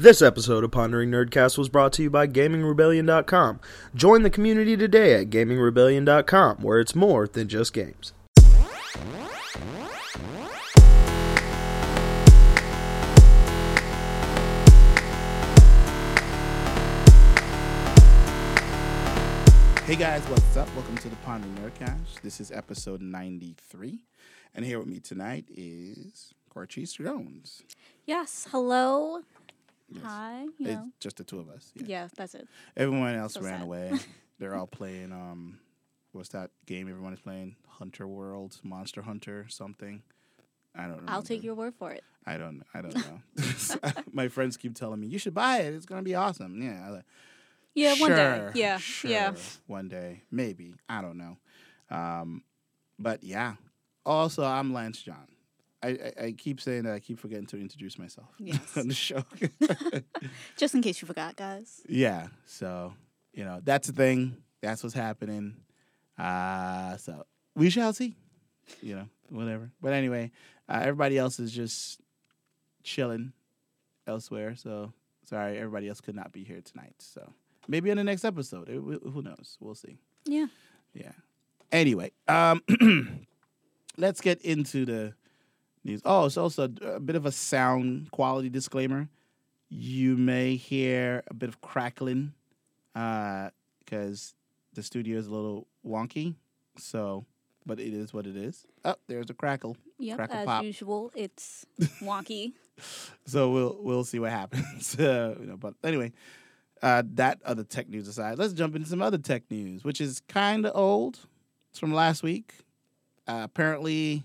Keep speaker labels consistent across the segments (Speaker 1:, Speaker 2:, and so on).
Speaker 1: This episode of Pondering Nerdcast was brought to you by GamingRebellion.com. Join the community today at GamingRebellion.com, where it's more than just games.
Speaker 2: Hey guys, what's up? Welcome to the Pondering Nerdcast. This is episode 93. And here with me tonight is Corchise Jones.
Speaker 3: Yes. Hello.
Speaker 2: Yes.
Speaker 3: Hi. You
Speaker 2: It's
Speaker 3: know.
Speaker 2: just the two of us. Yeah.
Speaker 3: Yeah, that's it.
Speaker 2: Everyone else
Speaker 3: So
Speaker 2: ran
Speaker 3: sad.
Speaker 2: away. They're all playing um what's that game everyone is playing? Hunter World, Monster Hunter, something. I don't know.
Speaker 3: I'll take your word for it.
Speaker 2: I don't I don't know. My friends keep telling me, You should buy it, it's gonna be awesome. Yeah. I like,
Speaker 3: Yeah, one day. Yeah.
Speaker 2: sure,
Speaker 3: Yeah.
Speaker 2: One day, maybe. I don't know. Um, but yeah. Also, I'm Lance John. I, I, I keep saying that. I keep forgetting to introduce myself
Speaker 3: Yes.
Speaker 2: on the show.
Speaker 3: Just in case you forgot, guys.
Speaker 2: yeah. So you know that's the thing. That's what's happening. Uh, so we shall see. You know, whatever. But anyway, uh, everybody else is just chilling elsewhere. So sorry, everybody else could not be here tonight. So maybe in the next episode. It- who who knows? We'll see.
Speaker 3: Yeah.
Speaker 2: Yeah. Anyway, um, let's get into the news. Oh, it's also a bit of a sound quality disclaimer. You may hear a bit of crackling because the studio is a little wonky. So, but it is what it is. Oh, there's a crackle.
Speaker 3: Yep.
Speaker 2: Crackle
Speaker 3: as
Speaker 2: pop.
Speaker 3: usual, it's wonky.
Speaker 2: So we'll we'll see what happens. uh, you know, but anyway, uh, that other tech news aside, let's jump into some other tech news, which is kind of old. It's from last week. Uh, apparently,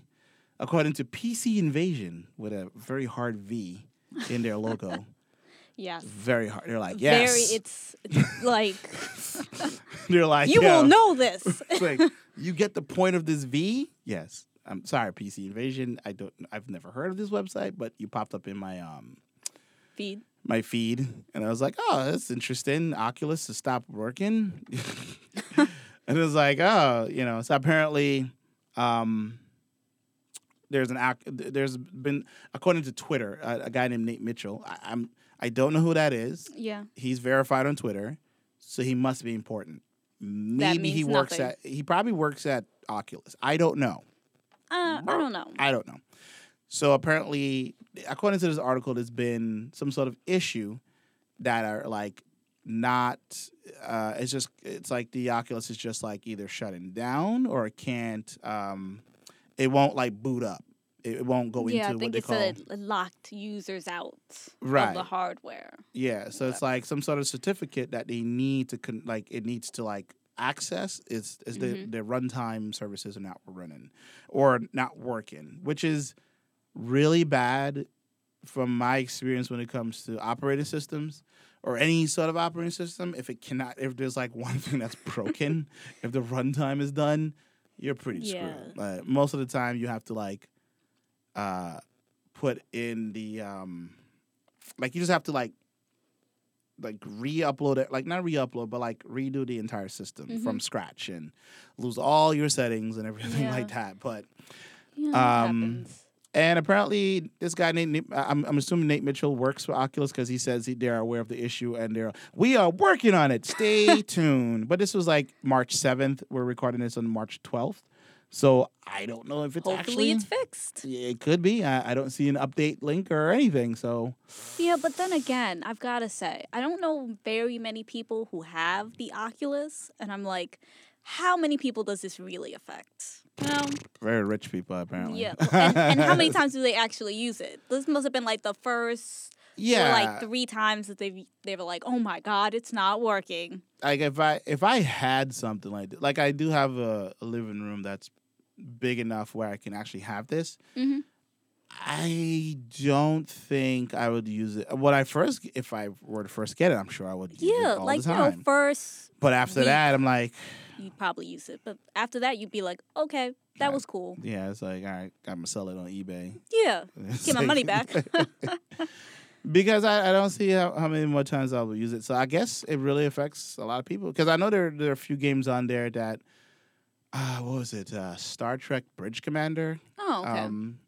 Speaker 2: according to PC Invasion, with a very hard V in their logo,
Speaker 3: yes.
Speaker 2: very hard. They're like, yes.
Speaker 3: Very. It's, it's like
Speaker 2: They're like,
Speaker 3: you
Speaker 2: "Yo."
Speaker 3: will know this.
Speaker 2: It's like, you get the point of this V? Yes. I'm sorry, PC Invasion. I don't. I've never heard of this website, but you popped up in my um
Speaker 3: Feed.
Speaker 2: my feed and I was like, oh, that's interesting. Oculus has stopped working. and it was like, oh, you know, so apparently um, there's an there's been according to Twitter, a, a guy named Nate Mitchell. I, I'm I don't know who that is.
Speaker 3: Yeah.
Speaker 2: He's verified on Twitter, so he must be important. Maybe he works
Speaker 3: nothing.
Speaker 2: at he probably works at Oculus. I don't know.
Speaker 3: Uh, I don't know.
Speaker 2: I don't know. So apparently, according to this article, there's been some sort of issue that are like not. Uh, it's just it's like the Oculus is just like either shutting down or it can't. Um, it won't like boot up. It, won't go
Speaker 3: yeah, I
Speaker 2: into what
Speaker 3: think
Speaker 2: they
Speaker 3: it
Speaker 2: call
Speaker 3: said it locked users out of
Speaker 2: Right.
Speaker 3: the hardware.
Speaker 2: yeah. So it's like some sort of certificate that they need to con- like it needs to like access is is the
Speaker 3: Mhm.
Speaker 2: the runtime services are not running or not working, which is really bad from my experience when it comes to operating systems or any sort of operating system. If it cannot, if there's like one thing that's broken, if the runtime is done, you're pretty
Speaker 3: Yeah.
Speaker 2: screwed. Like most of the time, you have to like uh put in the um like you just have to like like re-upload it like not re-upload but like redo the entire system from scratch and lose all your settings and everything
Speaker 3: Yeah.
Speaker 2: like that but
Speaker 3: Yeah,
Speaker 2: Um,
Speaker 3: happens.
Speaker 2: And apparently, this guy named Nate, I'm, I'm assuming Nate Mitchell works for Oculus because he says he, they're aware of the issue and they're we are working on it. Stay tuned. But this was like March 7th. We're recording this on March 12th, so I don't know if it's
Speaker 3: Hopefully
Speaker 2: actually.
Speaker 3: it's fixed.
Speaker 2: It could be. I, I don't see an update link or anything. So
Speaker 3: Yeah, but then again, I've got to say, I don't know very many people who have the Oculus, and I'm like, how many people does this really affect? Know?
Speaker 2: very rich people apparently.
Speaker 3: Yeah. And, and how many times do they actually use it? This must have been like the first,
Speaker 2: Yeah.
Speaker 3: like three times that they they were like, oh my god, it's not working.
Speaker 2: like if I if I had something like like I do have a, a living room that's big enough where I can actually have this.
Speaker 3: Mhm.
Speaker 2: I don't think I would use it. When I first, if I were to first get it, I'm sure I would. Use
Speaker 3: Yeah,
Speaker 2: it all
Speaker 3: like you know, first
Speaker 2: but after
Speaker 3: week.
Speaker 2: that, I'm like,
Speaker 3: you'd probably use it, but after that, you'd be like, okay, that was cool.
Speaker 2: yeah, it's like, all right, I'm gonna sell it on eBay.
Speaker 3: Yeah,
Speaker 2: It's
Speaker 3: get my money back.
Speaker 2: because I, I don't see how, how many more times I will use it. So I guess it really affects a lot of people. Because I know there there are a few games on there that, uh, what was it? Uh, Star Trek Bridge Commander.
Speaker 3: oh, okay.
Speaker 2: um,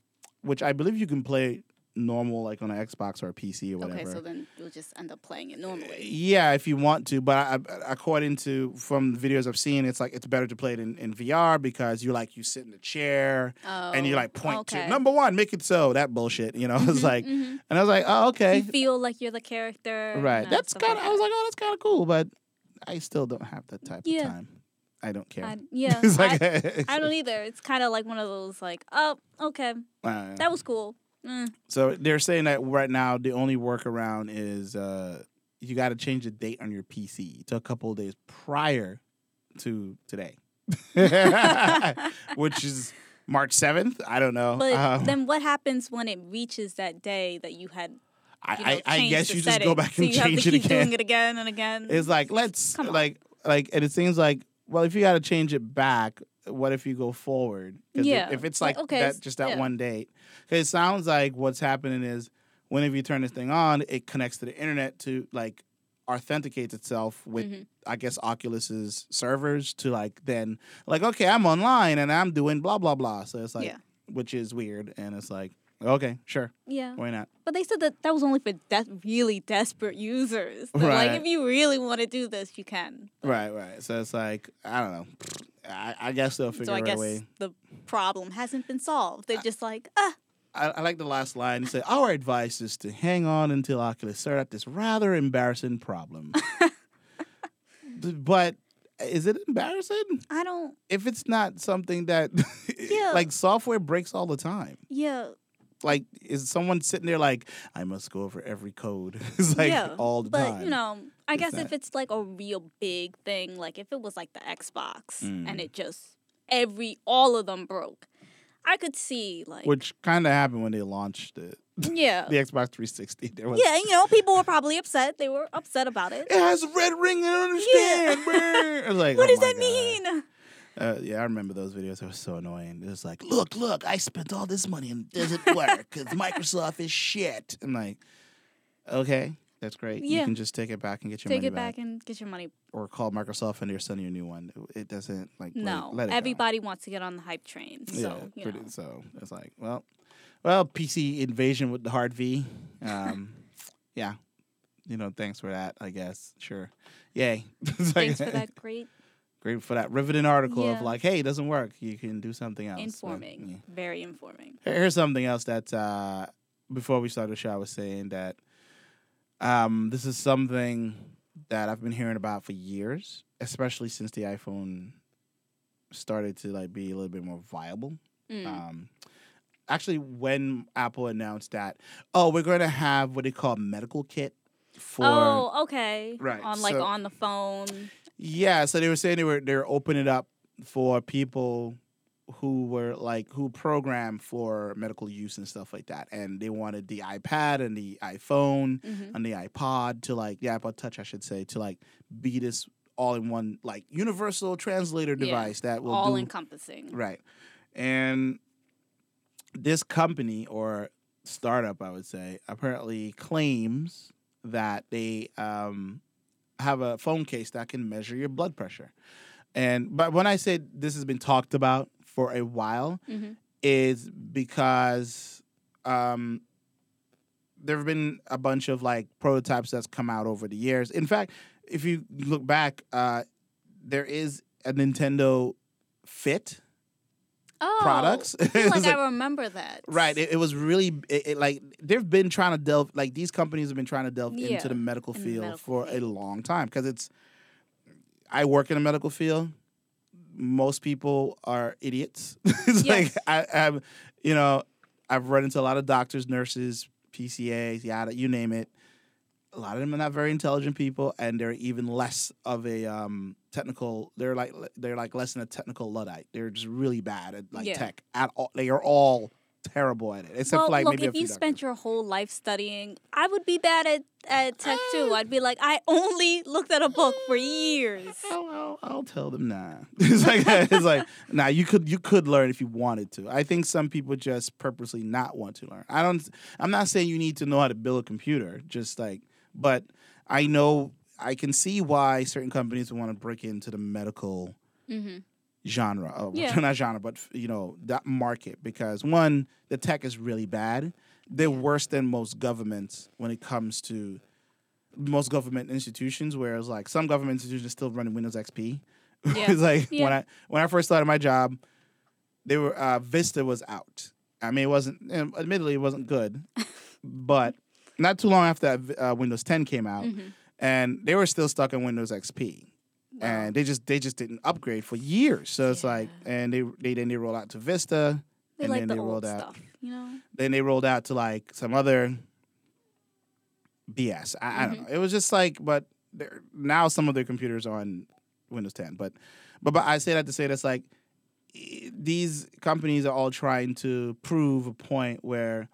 Speaker 2: which I believe you can play normal, like on an Xbox or a PC or whatever.
Speaker 3: Okay, so then you'll just end up playing it normally.
Speaker 2: Yeah, if you want to, but I, according to from the videos I've seen, it's like it's better to play it in, in VR because you like you sit in a chair
Speaker 3: Oh,
Speaker 2: and you like point
Speaker 3: okay.
Speaker 2: to number one, make it so that bullshit. You know, it's
Speaker 3: Mhm,
Speaker 2: like,
Speaker 3: mhm.
Speaker 2: and I was like, oh okay,
Speaker 3: You feel like you're the character.
Speaker 2: right.
Speaker 3: and
Speaker 2: That's kind of. I was like, oh, that's kind of cool, but I still don't have that type
Speaker 3: Yeah.
Speaker 2: of time. I don't care.
Speaker 3: I, yeah,
Speaker 2: It's
Speaker 3: I,
Speaker 2: like-
Speaker 3: I don't either. It's kind of like one of those like, oh, okay,
Speaker 2: Uh,
Speaker 3: that was cool. Mm.
Speaker 2: So they're saying that right now the only workaround is uh, you got to change the date on your PC to a couple of days prior to today, which is March seventh. I don't know.
Speaker 3: But
Speaker 2: Um,
Speaker 3: then what happens when it reaches that day that you had?
Speaker 2: I,
Speaker 3: You know,
Speaker 2: I, I guess you just go back
Speaker 3: so
Speaker 2: and
Speaker 3: you
Speaker 2: change it again.
Speaker 3: doing it again and again.
Speaker 2: It's like let's like like, and it seems like well, if you got to change it back, what if you go forward? if-
Speaker 3: Yeah.
Speaker 2: If, it's
Speaker 3: Like,
Speaker 2: like
Speaker 3: okay,
Speaker 2: that, just that
Speaker 3: yeah.
Speaker 2: one date, because it sounds like what's happening is whenever you turn this thing on, it connects to the internet to like authenticates itself with
Speaker 3: Mhm.
Speaker 2: I guess Oculus's servers to like then like okay I'm online and I'm doing blah blah blah so it's like
Speaker 3: Yeah.
Speaker 2: which is weird and it's like okay sure
Speaker 3: yeah,
Speaker 2: why not
Speaker 3: but they said that that was only for de- really desperate users. They're Like if you really want to do this, you can.
Speaker 2: right right so it's like I don't know I, I guess they'll figure
Speaker 3: so I
Speaker 2: out
Speaker 3: guess
Speaker 2: a way
Speaker 3: the problem hasn't been solved. They're just like, ah,
Speaker 2: I, I like the last line. He said, "Our advice is to hang on until Oculus sort out this rather embarrassing problem." But is it embarrassing
Speaker 3: I don't.
Speaker 2: if it's not something that,
Speaker 3: Yeah.
Speaker 2: like software breaks all the time?
Speaker 3: Yeah,
Speaker 2: Like, is someone sitting there like, "I must go over every code"? it's like
Speaker 3: yeah,
Speaker 2: all the
Speaker 3: but
Speaker 2: time.
Speaker 3: you know, I
Speaker 2: It's
Speaker 3: guess
Speaker 2: that.
Speaker 3: if it's like a real big thing, like if it was like the Xbox
Speaker 2: Mm.
Speaker 3: and it just every all of them broke, I could see like
Speaker 2: which kind of happened when they launched it.
Speaker 3: yeah,
Speaker 2: the Xbox 360. There was
Speaker 3: yeah, you know, people were probably upset. They were upset about it.
Speaker 2: It has a red ring. I don't understand. bruh." I was like,
Speaker 3: What
Speaker 2: "Oh
Speaker 3: does that
Speaker 2: God."
Speaker 3: mean?
Speaker 2: Uh, yeah, I remember those videos. It was so annoying. It was like, look, look, I spent all this money and it doesn't work because Microsoft is shit. I'm like, okay, that's great.
Speaker 3: Yeah.
Speaker 2: You can just take it back and get your
Speaker 3: Take
Speaker 2: money
Speaker 3: it back and get your money.
Speaker 2: or call Microsoft and they're sending you a new one. It doesn't like
Speaker 3: No,
Speaker 2: let it go.
Speaker 3: everybody wants to get on the hype train. So
Speaker 2: yeah, pretty, so it's like, well, well, PC invasion with the hard V. Um, yeah, you know, thanks for that. I guess sure, yay. Like-
Speaker 3: Thanks for that great
Speaker 2: Great for that riveting article of like, hey, it doesn't work. You can do something else. But,
Speaker 3: informing,
Speaker 2: yeah.
Speaker 3: very informing.
Speaker 2: Here's something else that uh, before we started the show, I was saying that um, this is something that I've been hearing about for years, especially since the iPhone started to like be a little bit more viable.
Speaker 3: Mm.
Speaker 2: Um, actually, when Apple announced that, oh, we're going to have what they call a medical kit for
Speaker 3: oh, okay.
Speaker 2: Right,
Speaker 3: On like
Speaker 2: so-
Speaker 3: on the phone.
Speaker 2: Yeah, so they were saying they were they're opening it up for people who were like who program for medical use and stuff like that, and they wanted the iPad and the iPhone
Speaker 3: hmm
Speaker 2: and the iPod to like the iPod Touch, I should say, to like be this all in one like universal translator
Speaker 3: Yeah,
Speaker 2: device that will
Speaker 3: All
Speaker 2: do
Speaker 3: encompassing.
Speaker 2: right, and this company or startup, I would say, apparently claims that they um, have a phone case that can measure your blood pressure. And but when I say this has been talked about for a while,
Speaker 3: hmm
Speaker 2: is because um, there have been a bunch of like prototypes that's come out over the years. In fact, if you look back, uh, there is a Nintendo Fit
Speaker 3: Oh,
Speaker 2: products.
Speaker 3: I like I remember that.
Speaker 2: Right. It, it was really it, it, like they've been trying to delve like these companies have been trying to delve
Speaker 3: Yeah,
Speaker 2: into the medical
Speaker 3: in the
Speaker 2: field
Speaker 3: medical
Speaker 2: for a long time because it's. I work in the medical field. Most people are idiots. it's
Speaker 3: Yes.
Speaker 2: like I, I'm, you know, I've run into a lot of doctors, nurses, PCAs, yada, you name it. A lot of them are not very intelligent people, and they're even less of a um, technical. They're like they're like less than a technical luddite. They're just really bad at like
Speaker 3: Yeah.
Speaker 2: tech. At all, they are all terrible at it, except
Speaker 3: well,
Speaker 2: for like
Speaker 3: look,
Speaker 2: maybe a
Speaker 3: if you spent your whole life studying, I would be bad at, at tech too.
Speaker 2: Uh,
Speaker 3: I'd be like, I only looked at a book for years.
Speaker 2: I'll, I'll, I'll tell them nah. it's like it's like nah. You could you could learn if you wanted to. I think some people just purposely not want to learn. I don't. I'm not saying you need to know how to build a computer. Just like, but I know I can see why certain companies want to break into the medical
Speaker 3: hmm
Speaker 2: genre. Uh,
Speaker 3: Yeah.
Speaker 2: not genre, but you know that market because one, the tech is really bad, they're worse than most governments when it comes to most government institutions. Whereas like some government institutions are still running Windows XP.
Speaker 3: Yeah.
Speaker 2: it's like
Speaker 3: Yeah.
Speaker 2: when I when I first started my job, they were uh, Vista was out. I mean, it wasn't. Admittedly, it wasn't good, but not too long after that, uh, Windows 10 came out,
Speaker 3: Mhm.
Speaker 2: and they were still stuck in Windows XP, and they just they just didn't upgrade for years. So it's like, and they they then they rolled out to Vista,
Speaker 3: They
Speaker 2: and
Speaker 3: like
Speaker 2: then
Speaker 3: the
Speaker 2: they
Speaker 3: old
Speaker 2: rolled out.
Speaker 3: stuff, you know.
Speaker 2: Then they rolled out to like some other BS. I, I don't know. It was just like, but now some of their computers are on Windows 10. But but but I say that to say that's like these companies are all trying to prove a point where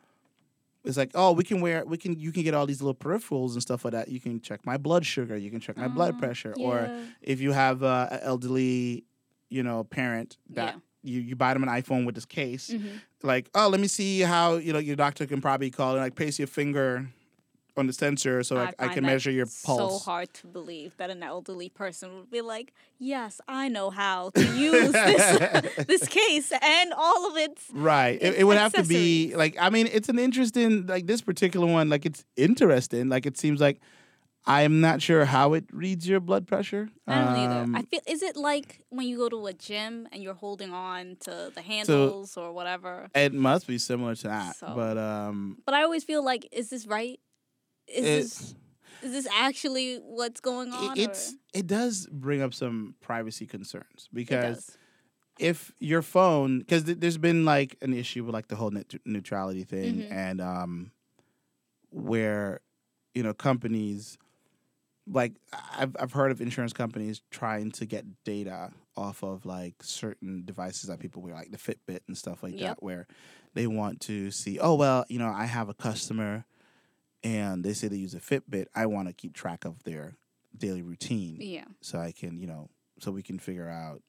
Speaker 2: it's like, oh, we can wear, we can, you can get all these little peripherals and stuff like that. You can check my blood sugar, you can check my blood
Speaker 3: Oh,
Speaker 2: pressure, or if you have uh, an elderly, you know, parent that
Speaker 3: Yeah.
Speaker 2: you, you buy them an iPhone with this case,
Speaker 3: Mhm.
Speaker 2: like, oh, let me see how you know your doctor can probably call and like place your finger on the sensor so I,
Speaker 3: find
Speaker 2: can measure your pulse.
Speaker 3: So hard to believe that an elderly person would be like, "Yes, I know how to use this this case and all of its."
Speaker 2: Right. It,
Speaker 3: its
Speaker 2: it would have to be like I mean, it's an interesting like this particular one. Like it's interesting. Like it seems like I'm not sure how it reads your blood pressure.
Speaker 3: I don't either.
Speaker 2: Um,
Speaker 3: I feel is it like when you go to a gym and you're holding on to the handles or whatever?
Speaker 2: it must be similar to that,
Speaker 3: So-
Speaker 2: but um,
Speaker 3: But I always feel like, is this right? Is this is this actually what's going on?
Speaker 2: it, it's
Speaker 3: or?
Speaker 2: it does bring up some privacy concerns because if your phone because th- there's been like an issue with like the whole net neutrality thing
Speaker 3: Mhm.
Speaker 2: and um where you know companies like I've I've heard of insurance companies trying to get data off of like certain devices that people wear like the Fitbit and stuff like
Speaker 3: Yep.
Speaker 2: that where they want to see oh well you know I have a customer and they say they use a Fitbit I want to keep track of their daily routine
Speaker 3: Yeah.
Speaker 2: so I can, you know, so we can figure out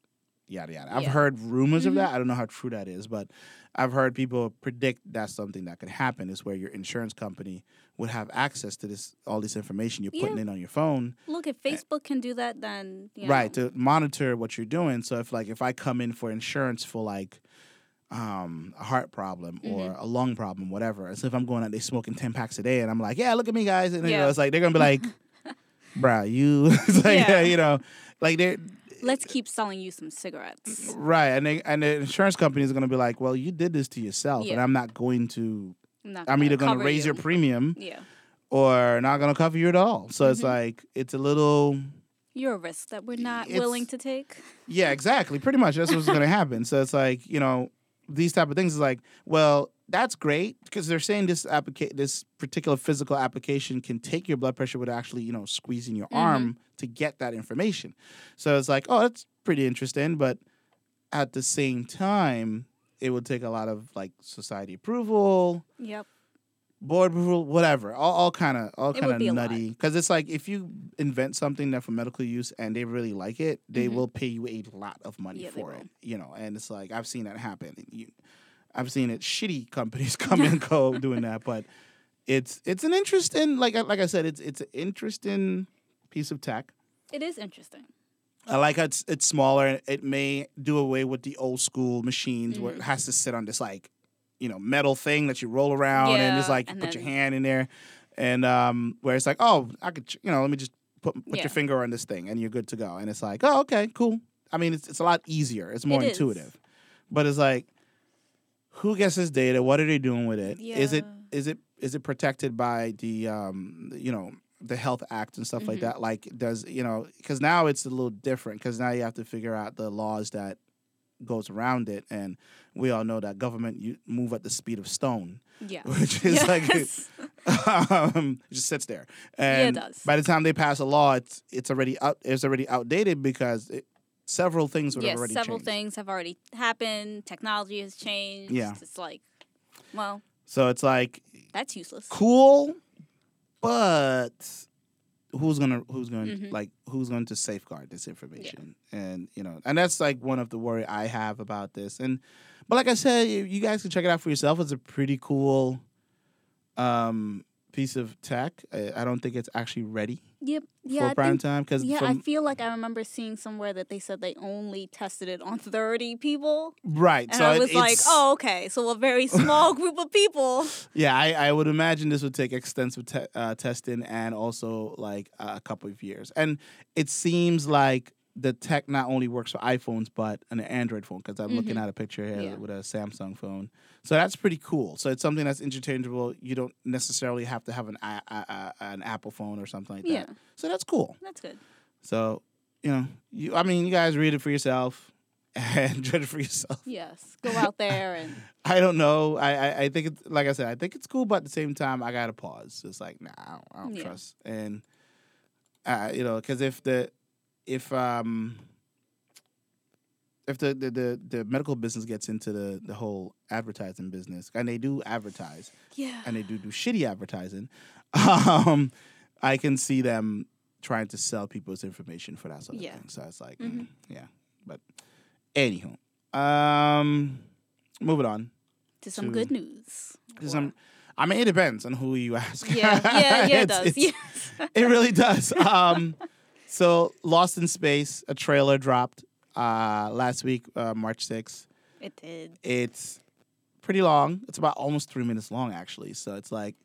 Speaker 2: yada yada. I've
Speaker 3: Yeah.
Speaker 2: heard rumors of
Speaker 3: Mhm.
Speaker 2: that. I don't know how true that is, but I've heard people predict that's something that could happen is where your insurance company would have access to this all this information you're putting in on your phone.
Speaker 3: Look, if Facebook can do that, then
Speaker 2: Right,
Speaker 3: know,
Speaker 2: to monitor what you're doing. So if like if I come in for insurance for like um, a heart problem or
Speaker 3: Mm-hmm.
Speaker 2: a lung problem, whatever. So if I'm going out there smoking ten packs a day and I'm like, Yeah, look at me guys and you know,
Speaker 3: Yeah.
Speaker 2: it's like they're gonna be like Bruh, you it's like
Speaker 3: Yeah.
Speaker 2: you know, like they're
Speaker 3: let's keep selling you some cigarettes.
Speaker 2: Right, and they, and the insurance company is going to be like, "Well, you did this to yourself, and I'm not going to.
Speaker 3: I'm, not
Speaker 2: I'm either going to raise
Speaker 3: you.
Speaker 2: your premium
Speaker 3: Yeah,
Speaker 2: or not going to cover you at all." So it's
Speaker 3: Mhm.
Speaker 2: like it's a little,
Speaker 3: you're a risk that we're not willing to take.
Speaker 2: yeah, exactly, pretty much that's what's going to happen. So it's like you know, these type of things is like, well, that's great because they're saying this applica- this particular physical application can take your blood pressure without actually you know squeezing your
Speaker 3: Mhm.
Speaker 2: arm to get that information. So it's like, oh, that's pretty interesting, but at the same time, it would take a lot of like society approval,
Speaker 3: Yep.
Speaker 2: Board approval, whatever, all, all kind of all kind of
Speaker 3: be
Speaker 2: nutty. Because it's like if you invent something that for medical use and they really like it, they
Speaker 3: Mhm.
Speaker 2: will pay you a lot of money
Speaker 3: Yeah,
Speaker 2: for it. You know, and it's like I've seen that happen. You, I've seen it shitty companies come and go doing that, but it's it's an interesting like I- like I said, it's it's an interesting piece of tech.
Speaker 3: It is interesting.
Speaker 2: I like how it's it's smaller. It may do away with the old school machines where it
Speaker 3: Mhm.
Speaker 2: has to sit on this like, you know, metal thing that you roll around and it's
Speaker 3: Yeah,
Speaker 2: like you
Speaker 3: and
Speaker 2: put your hand in there, and um, where it's like, oh, I could, you know, let me just put put
Speaker 3: Yeah.
Speaker 2: your finger on this thing and you're good to go. And it's like, oh, okay, cool. I mean, it's it's a lot easier. It's more
Speaker 3: It is.
Speaker 2: intuitive, but it's like, who gets this data? What are they doing with it? Is it
Speaker 3: Yeah.
Speaker 2: is it is it protected by the um, you know the health act and stuff like
Speaker 3: Mhm.
Speaker 2: that like does you know because now it's a little different because now you have to figure out the laws that goes around it and we all know that government you move at the speed of stone
Speaker 3: Yeah.
Speaker 2: which is like
Speaker 3: Yes.
Speaker 2: um, it just sits there
Speaker 3: Yeah, it
Speaker 2: and
Speaker 3: does.
Speaker 2: by the time they pass a law it's it's already out it's already outdated because it, several things would have
Speaker 3: yes,
Speaker 2: already
Speaker 3: several
Speaker 2: changed
Speaker 3: things have already happened. Technology has changed.
Speaker 2: Yeah.
Speaker 3: It's like, well,
Speaker 2: so it's like
Speaker 3: that's useless.
Speaker 2: cool, but who's gonna who's going to
Speaker 3: Mhm.
Speaker 2: like who's going to safeguard this information? And you know, and that's like one of the worry I have about this. And but like I said, you you guys can check it out for yourself. It's a pretty cool um piece of tech. I, I don't think it's actually ready
Speaker 3: Yep. Yeah.
Speaker 2: For prime
Speaker 3: think-
Speaker 2: time because
Speaker 3: yeah, I feel like I remember seeing somewhere that they said they only tested it on 30 people.
Speaker 2: right.
Speaker 3: And
Speaker 2: so
Speaker 3: I
Speaker 2: it-
Speaker 3: was like, oh, okay. So a very small group of people.
Speaker 2: Yeah, I, I would imagine this would take extensive te- uh, testing and also like a couple of years. And it seems like the tech not only works for iPhones but an Android phone because I'm looking
Speaker 3: Mhm.
Speaker 2: at a picture here
Speaker 3: Yeah.
Speaker 2: with a Samsung phone. So that's pretty cool. So it's something that's interchangeable. You don't necessarily have to have an an Apple phone or something like
Speaker 3: Yeah.
Speaker 2: that. So that's cool.
Speaker 3: That's good.
Speaker 2: So you know, you I mean, you guys read it for yourself and judge it for yourself.
Speaker 3: Yes. Go out there and
Speaker 2: I don't know. I, I, I think it's like I said. I think it's cool, but at the same time, I gotta pause. It's like, nah, I don't, I don't
Speaker 3: Yeah.
Speaker 2: trust. And uh, you know, because if the if um if the, the the the medical business gets into the the whole advertising business, and they do advertise,
Speaker 3: yeah.
Speaker 2: and they do do shitty advertising, um, I can see them trying to sell people's information for that sort of
Speaker 3: Yeah.
Speaker 2: thing. So it's like,
Speaker 3: Mhm.
Speaker 2: mm, yeah. But anywho, um, moving on.
Speaker 3: to some
Speaker 2: to-
Speaker 3: good news.
Speaker 2: Because I'm, I mean, it depends on who you ask.
Speaker 3: Yeah, yeah, yeah, it does. Yes.
Speaker 2: It really does. Um, so, Lost in Space, a trailer dropped uh, last week, uh, March 6th.
Speaker 3: It did.
Speaker 2: It's pretty long. It's about almost three minutes long, actually. So it's like,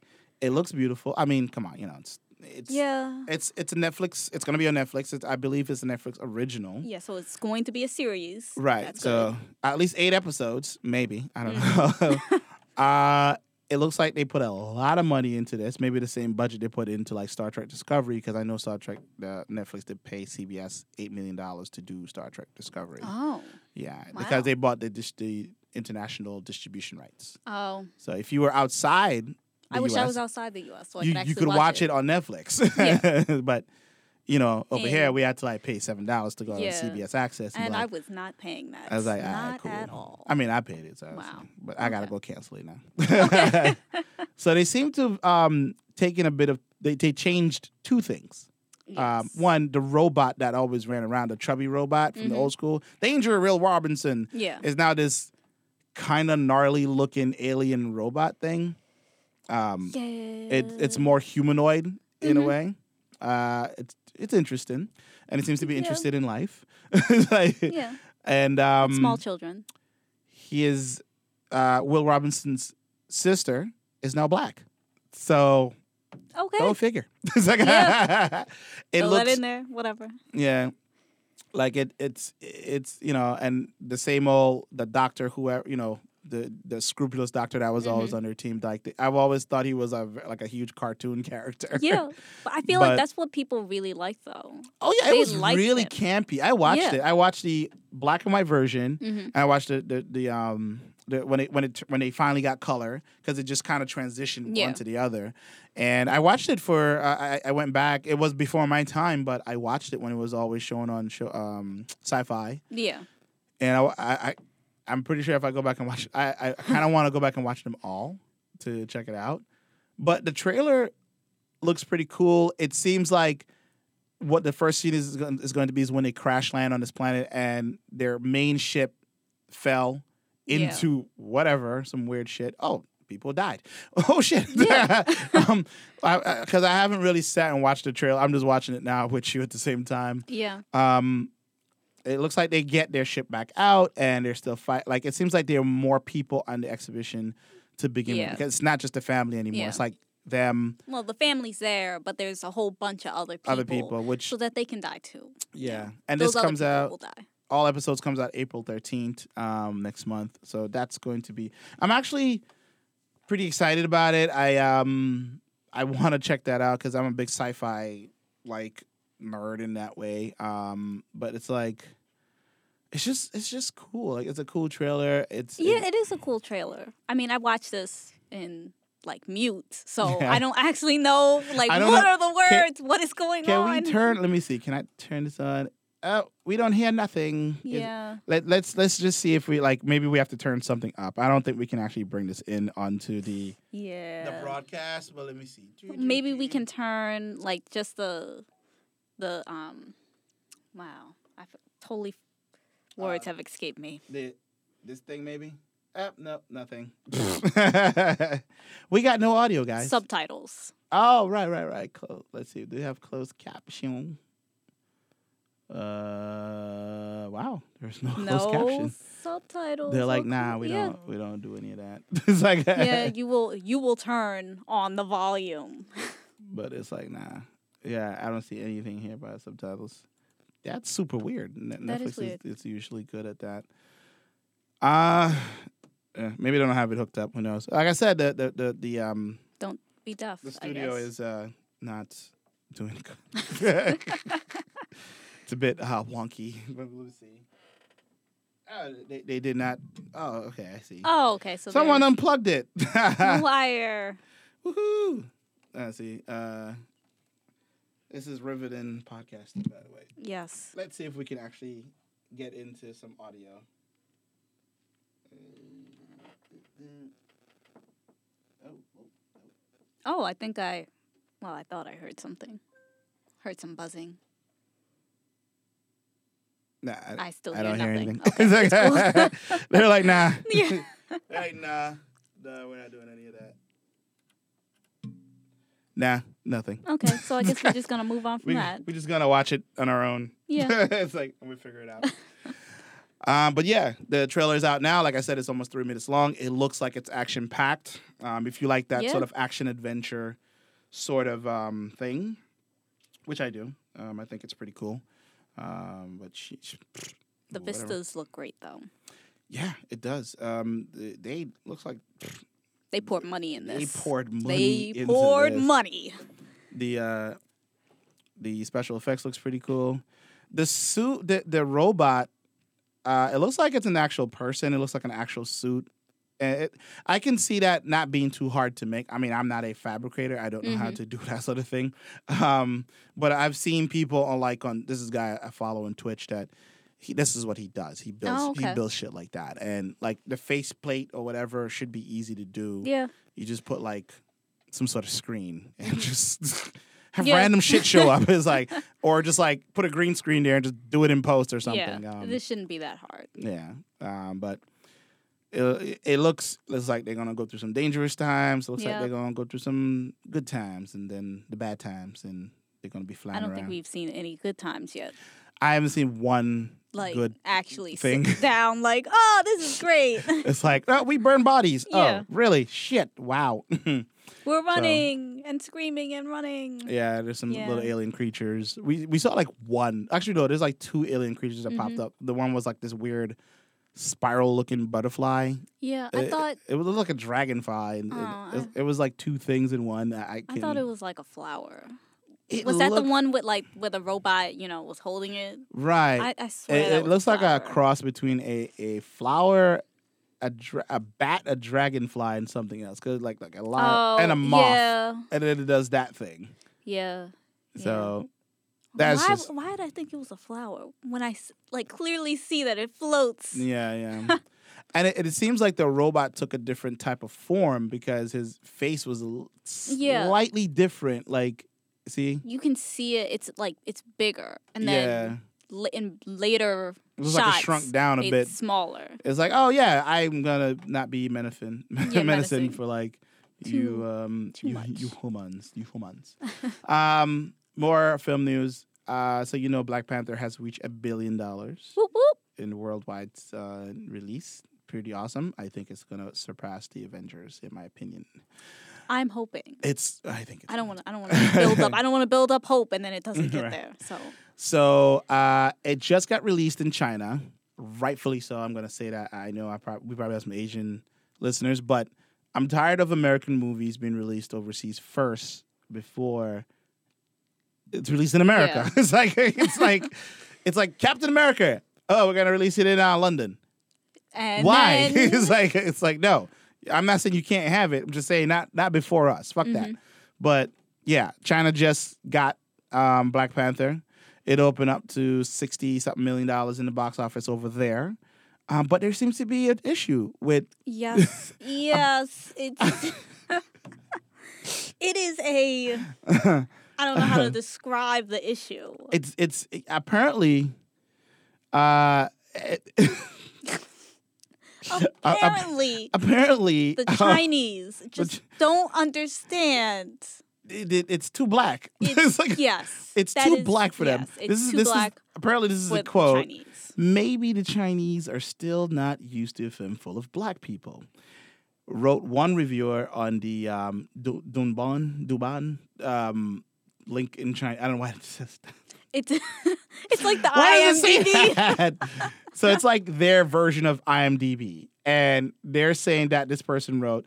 Speaker 2: it looks beautiful. I mean, come on, you know, it's it's
Speaker 3: Yeah.
Speaker 2: it's it's a Netflix. It's gonna be on Netflix. It's, I believe it's a Netflix original.
Speaker 3: Yeah, so it's going to be a series.
Speaker 2: Right.
Speaker 3: That's
Speaker 2: so
Speaker 3: good.
Speaker 2: at least eight episodes, maybe. I don't
Speaker 3: Mm-hmm.
Speaker 2: know. uh it looks like they put a lot of money into this. Maybe the same budget they put into like Star Trek Discovery, because I know Star Trek uh, Netflix did pay CBS eight million dollars to do Star Trek Discovery.
Speaker 3: Oh.
Speaker 2: Yeah,
Speaker 3: Wow.
Speaker 2: because they bought the dis- the international distribution rights.
Speaker 3: Oh.
Speaker 2: So if you were outside, the
Speaker 3: I wish I was outside the US so I
Speaker 2: you,
Speaker 3: could
Speaker 2: you could watch it. on Netflix. Yeah. but you know, over here we had to like pay seven dollars to go
Speaker 3: Yeah.
Speaker 2: on CBS Access.
Speaker 3: And
Speaker 2: like,
Speaker 3: I was not paying that.
Speaker 2: I was like,
Speaker 3: not
Speaker 2: right, cool.
Speaker 3: at all.
Speaker 2: I mean, I paid it, so I was-
Speaker 3: Wow.
Speaker 2: but I gotta go cancel it now. so they seem to have um, taken a bit of they they changed two things. Um,
Speaker 3: Yes.
Speaker 2: one, the robot that always ran around, the chubby robot from the
Speaker 3: Mhm.
Speaker 2: old school, Danger Will Robinson,
Speaker 3: Yeah.
Speaker 2: is now this kind of gnarly looking alien robot thing. Um,
Speaker 3: yeah.
Speaker 2: it it's more humanoid in a
Speaker 3: Mhm.
Speaker 2: way. Uh, it's it's interesting, and it seems to be
Speaker 3: Yeah.
Speaker 2: interested in life. Like,
Speaker 3: Yeah.
Speaker 2: And um,
Speaker 3: Small children.
Speaker 2: he is uh, Will Robinson's sister is now black. So
Speaker 3: Okay.
Speaker 2: go figure. Like-
Speaker 3: Yeah.
Speaker 2: it
Speaker 3: Throw
Speaker 2: looks
Speaker 3: that in there. Whatever.
Speaker 2: yeah, like it. It's it's you know, and the same old the doctor whoever you know the the scrupulous doctor that was always
Speaker 3: Mhm.
Speaker 2: on their team. Like the- I've always thought he was a like a huge cartoon character.
Speaker 3: Yeah. But I feel
Speaker 2: But-
Speaker 3: like that's what people really like though.
Speaker 2: Oh yeah, it was really
Speaker 3: it.
Speaker 2: campy. I watched
Speaker 3: Yeah.
Speaker 2: it. I watched the black and white version.
Speaker 3: Mm-hmm.
Speaker 2: And I watched the the, the um the, when it when it when they finally got color because it just kind of transitioned
Speaker 3: Yeah.
Speaker 2: one to the other, and I watched it for uh, I I went back. It was before my time, but I watched it when it was always shown on show um sci-fi,
Speaker 3: Yeah.
Speaker 2: and I I, I I'm pretty sure if I go back and watch, I I kind of want to go back and watch them all to check it out, but the trailer looks pretty cool. It seems like what the first scene is going, is going to be is when they crash land on this planet and their main ship fell
Speaker 3: Yeah.
Speaker 2: into whatever some weird shit. Oh, people died. Oh shit.
Speaker 3: Yeah.
Speaker 2: um, because I, haven't really sat and watched the trailer. I'm just watching it now with you at the same time.
Speaker 3: Yeah.
Speaker 2: Um, it looks like they get their ship back out and they're still fight. Like it seems like there are more people on the exhibition to begin
Speaker 3: Yeah.
Speaker 2: with because it's not just the family anymore.
Speaker 3: Yeah.
Speaker 2: It's like them,
Speaker 3: Well, the family's there, but there's a whole bunch of other people.
Speaker 2: other people, which
Speaker 3: So that they can die too.
Speaker 2: yeah. And
Speaker 3: Those
Speaker 2: this comes out
Speaker 3: will die.
Speaker 2: all episodes comes out April 13th um, next month. So that's going to be I'm actually pretty excited about it. I um I want to check that out cuz I'm a big sci-fi like nerd in that way. Um but it's like it's just it's just cool. Like it's a cool trailer. It's
Speaker 3: Yeah,
Speaker 2: it-
Speaker 3: it is a cool trailer. I mean, I watched this in like mute, so
Speaker 2: Yeah.
Speaker 3: I don't actually know like what
Speaker 2: know-
Speaker 3: are the
Speaker 2: can-
Speaker 3: words, what is going
Speaker 2: Can
Speaker 3: on.
Speaker 2: Can we turn let me see. Can I turn this on? Oh, we don't hear nothing. Is-
Speaker 3: yeah.
Speaker 2: Let, let's let's just see if we like maybe we have to turn something up. I don't think we can actually bring this in onto the
Speaker 3: Yeah.
Speaker 2: The broadcast, but let me see.
Speaker 3: Maybe we can turn like just the the um wow. I f- totally words
Speaker 2: Uh,
Speaker 3: have escaped me.
Speaker 2: the this thing maybe. Uh, no, nothing. we got no audio, guys.
Speaker 3: Subtitles.
Speaker 2: oh, right, right, right. Clo- Let's see. Do we have closed caption? Uh, wow. There's no, closed
Speaker 3: No
Speaker 2: caption.
Speaker 3: subtitles.
Speaker 2: They're like, nah, we
Speaker 3: yeah.
Speaker 2: don't, we don't do any of that. it's like,
Speaker 3: yeah, you will. You will turn on the volume.
Speaker 2: but it's like, nah. Yeah, I don't see anything here by subtitles. That's super weird.
Speaker 3: That
Speaker 2: Netflix
Speaker 3: is weird.
Speaker 2: is usually good at that. Uh yeah, maybe they don't have it hooked up. Who knows? Like I said, the the the, the um
Speaker 3: Don't be deaf.
Speaker 2: the
Speaker 3: I
Speaker 2: studio
Speaker 3: guess.
Speaker 2: is uh not doing good. it's a bit uh, wonky. But Let's see. Oh, they, they did not. Oh, okay, I see.
Speaker 3: Oh, okay. So
Speaker 2: Someone
Speaker 3: there's
Speaker 2: unplugged it.
Speaker 3: a liar.
Speaker 2: Woohoo! Let's see. Uh, this is riveting podcasting, by the way.
Speaker 3: Yes.
Speaker 2: Let's see if we can actually get into some audio. Oh, oh.
Speaker 3: Oh, I think I. Well, I thought I heard something. Heard some buzzing.
Speaker 2: Nah, I,
Speaker 3: I still
Speaker 2: I
Speaker 3: hear
Speaker 2: don't hear
Speaker 3: nothing.
Speaker 2: anything.
Speaker 3: Okay,
Speaker 2: It's like-
Speaker 3: it's.
Speaker 2: They're like, nah.
Speaker 3: Yeah.
Speaker 2: They're like, nah. No, we're not doing any of that. Nah, nothing.
Speaker 3: Okay, so I guess we're just gonna move on from
Speaker 2: We,
Speaker 3: that.
Speaker 2: we're just gonna watch it on our own.
Speaker 3: Yeah.
Speaker 2: it's like we figure it out. um, but yeah, the trailer's out now. Like I said, it's almost three minutes long. It looks like it's action packed. Um, if you like that
Speaker 3: Yeah.
Speaker 2: sort of action adventure sort of um, thing, which I do, um, I think it's pretty cool. Um, but she, she-
Speaker 3: The
Speaker 2: whatever.
Speaker 3: vistas look great though.
Speaker 2: yeah, it does. Um, they, they looks like
Speaker 3: They poured money in this.
Speaker 2: they poured money.
Speaker 3: They poured
Speaker 2: this.
Speaker 3: money.
Speaker 2: The uh, the special effects looks pretty cool. The suit, the the robot, uh, it looks like it's an actual person. It looks like an actual suit. And it, I can see that not being too hard to make. I mean, I'm not a fabricator. I don't know how
Speaker 3: Mhm.
Speaker 2: to do that sort of thing. Um, but I've seen people on like on this is a guy I follow on Twitch that he this is what he does. He builds
Speaker 3: Oh,
Speaker 2: he builds shit like that. And like the faceplate or whatever should be easy to do
Speaker 3: Yeah.
Speaker 2: you just put like some sort of screen and just have
Speaker 3: Yeah.
Speaker 2: random shit show up. It's like, or just like put a green screen there and just do it in post or something.
Speaker 3: Yeah.
Speaker 2: Um,
Speaker 3: this shouldn't be that hard.
Speaker 2: yeah, um, but it, it looks looks like they're gonna go through some dangerous times. It looks like they're gonna go through some good times and then the bad times, and they're gonna be flying
Speaker 3: I don't
Speaker 2: around.
Speaker 3: think we've seen any good times yet.
Speaker 2: I haven't seen one
Speaker 3: Like
Speaker 2: good.
Speaker 3: actually
Speaker 2: thing.
Speaker 3: sit down like, oh, this is great.
Speaker 2: It's like, oh, we burn bodies.
Speaker 3: Yeah.
Speaker 2: Oh, really? Shit! Wow.
Speaker 3: We're running and screaming and running.
Speaker 2: Yeah, there's some
Speaker 3: Yeah.
Speaker 2: little alien creatures. We we saw like one. Actually, no, there's like two alien creatures that popped
Speaker 3: Mhm.
Speaker 2: up. The one was like this weird spiral looking butterfly.
Speaker 3: Yeah, I
Speaker 2: it,
Speaker 3: thought
Speaker 2: it was like a dragonfly, and it-
Speaker 3: Oh,
Speaker 2: it, it, was like two things in one. I, I
Speaker 3: thought it was like a flower.
Speaker 2: It
Speaker 3: was that
Speaker 2: looked-
Speaker 3: the one with like where the robot, you know, was holding it?
Speaker 2: Right.
Speaker 3: I, I swear
Speaker 2: it it looks like a cross between a a flower. A, dra- a bat, a dragonfly, and something else. Cause like like a lot
Speaker 3: Oh,
Speaker 2: and a moth,
Speaker 3: Yeah,
Speaker 2: and then it does that thing.
Speaker 3: yeah. Yeah.
Speaker 2: So That's
Speaker 3: why,
Speaker 2: just-
Speaker 3: why did I think it was a flower when I like clearly see that it floats?
Speaker 2: Yeah, yeah. and it, it seems like the robot took a different type of form because his face was l-
Speaker 3: Yeah.
Speaker 2: slightly different. Like, see,
Speaker 3: You can see it. It's like it's bigger, and
Speaker 2: yeah,
Speaker 3: then la- in later
Speaker 2: it was like
Speaker 3: shots,
Speaker 2: shrunk down a
Speaker 3: it's
Speaker 2: bit.
Speaker 3: smaller.
Speaker 2: It's like, oh yeah, I'm gonna not be menacing,
Speaker 3: Yeah,
Speaker 2: menacing
Speaker 3: menacing.
Speaker 2: for like
Speaker 3: Too-
Speaker 2: you, um, you,
Speaker 3: much.
Speaker 2: you humans, you humans. um, more film news. Uh, so you know, Black Panther has reached a billion dollars
Speaker 3: Whoop whoop.
Speaker 2: in worldwide uh, release. Pretty awesome. I think it's gonna surpass the Avengers, in my opinion.
Speaker 3: I'm hoping.
Speaker 2: It's. I think. It's
Speaker 3: I don't want. to. I don't want to build up. I don't want to build up hope, and then it doesn't get
Speaker 2: Right.
Speaker 3: there. So
Speaker 2: So uh, it just got released in China, rightfully so. I'm gonna say that. I know I prob- we probably have some Asian listeners, but I'm tired of American movies being released overseas first before it's released in America.
Speaker 3: Yeah.
Speaker 2: it's like it's like it's like Captain America. Oh, we're gonna release it in uh, London.
Speaker 3: and
Speaker 2: Why?
Speaker 3: then-
Speaker 2: it's like it's like no. I'm not saying you can't have it. I'm just saying not not before us. Fuck that.
Speaker 3: Mm-hmm.
Speaker 2: But yeah, China just got um, Black Panther. It opened up to sixty something million dollars in the box office over there. Um, but there seems to be an issue with
Speaker 3: Yes, yes, it's it is a. I don't know how to describe the issue.
Speaker 2: it's it's apparently uh it-
Speaker 3: Apparently,
Speaker 2: Apparently,
Speaker 3: the Chinese just don't understand.
Speaker 2: it, it- it's too black.
Speaker 3: It's,
Speaker 2: like
Speaker 3: yes,
Speaker 2: it's too
Speaker 3: is-
Speaker 2: black for them.
Speaker 3: yes, it's
Speaker 2: this is
Speaker 3: too
Speaker 2: this
Speaker 3: black
Speaker 2: is apparently this is a quote.
Speaker 3: Chinese.
Speaker 2: Maybe the Chinese are still not used to a film full of black people. Wrote one reviewer on the um, Dunban Douban um, link in China. I don't know why it says that.
Speaker 3: It's it's like the
Speaker 2: Why does it say
Speaker 3: IMDb.
Speaker 2: that? so it's like their version of IMDb, and they're saying that this person wrote.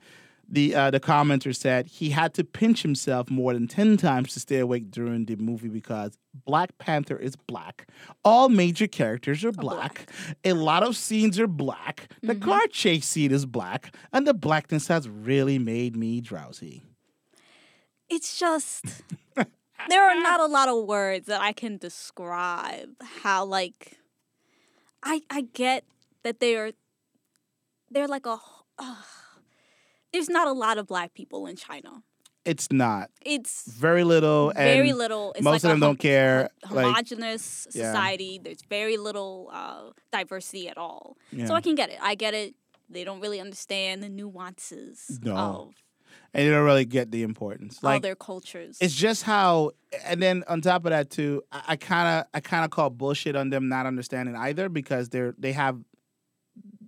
Speaker 2: The uh, the commenter said he had to pinch himself more than ten times to stay awake during the movie because Black Panther is black. All major characters are black. A lot of scenes are black. The
Speaker 3: Mm-hmm.
Speaker 2: car chase scene is black, and the blackness has really made me drowsy.
Speaker 3: It's just there are not a lot of words that I can describe how like I I get that they're they're like a uh, there's not a lot of black people in China.
Speaker 2: It's not
Speaker 3: It's
Speaker 2: very little, and
Speaker 3: very little. It's
Speaker 2: most
Speaker 3: like
Speaker 2: of them don't care.
Speaker 3: hom-
Speaker 2: Like,
Speaker 3: homogenous
Speaker 2: Yeah.
Speaker 3: society. There's very little uh, diversity at all. So I can get it. I get it. They don't really understand the nuances
Speaker 2: No.
Speaker 3: of
Speaker 2: and you don't really get the importance. Like
Speaker 3: their cultures.
Speaker 2: it's just how and then on top of that too i kind of i kind of call bullshit on them not understanding either because they're they have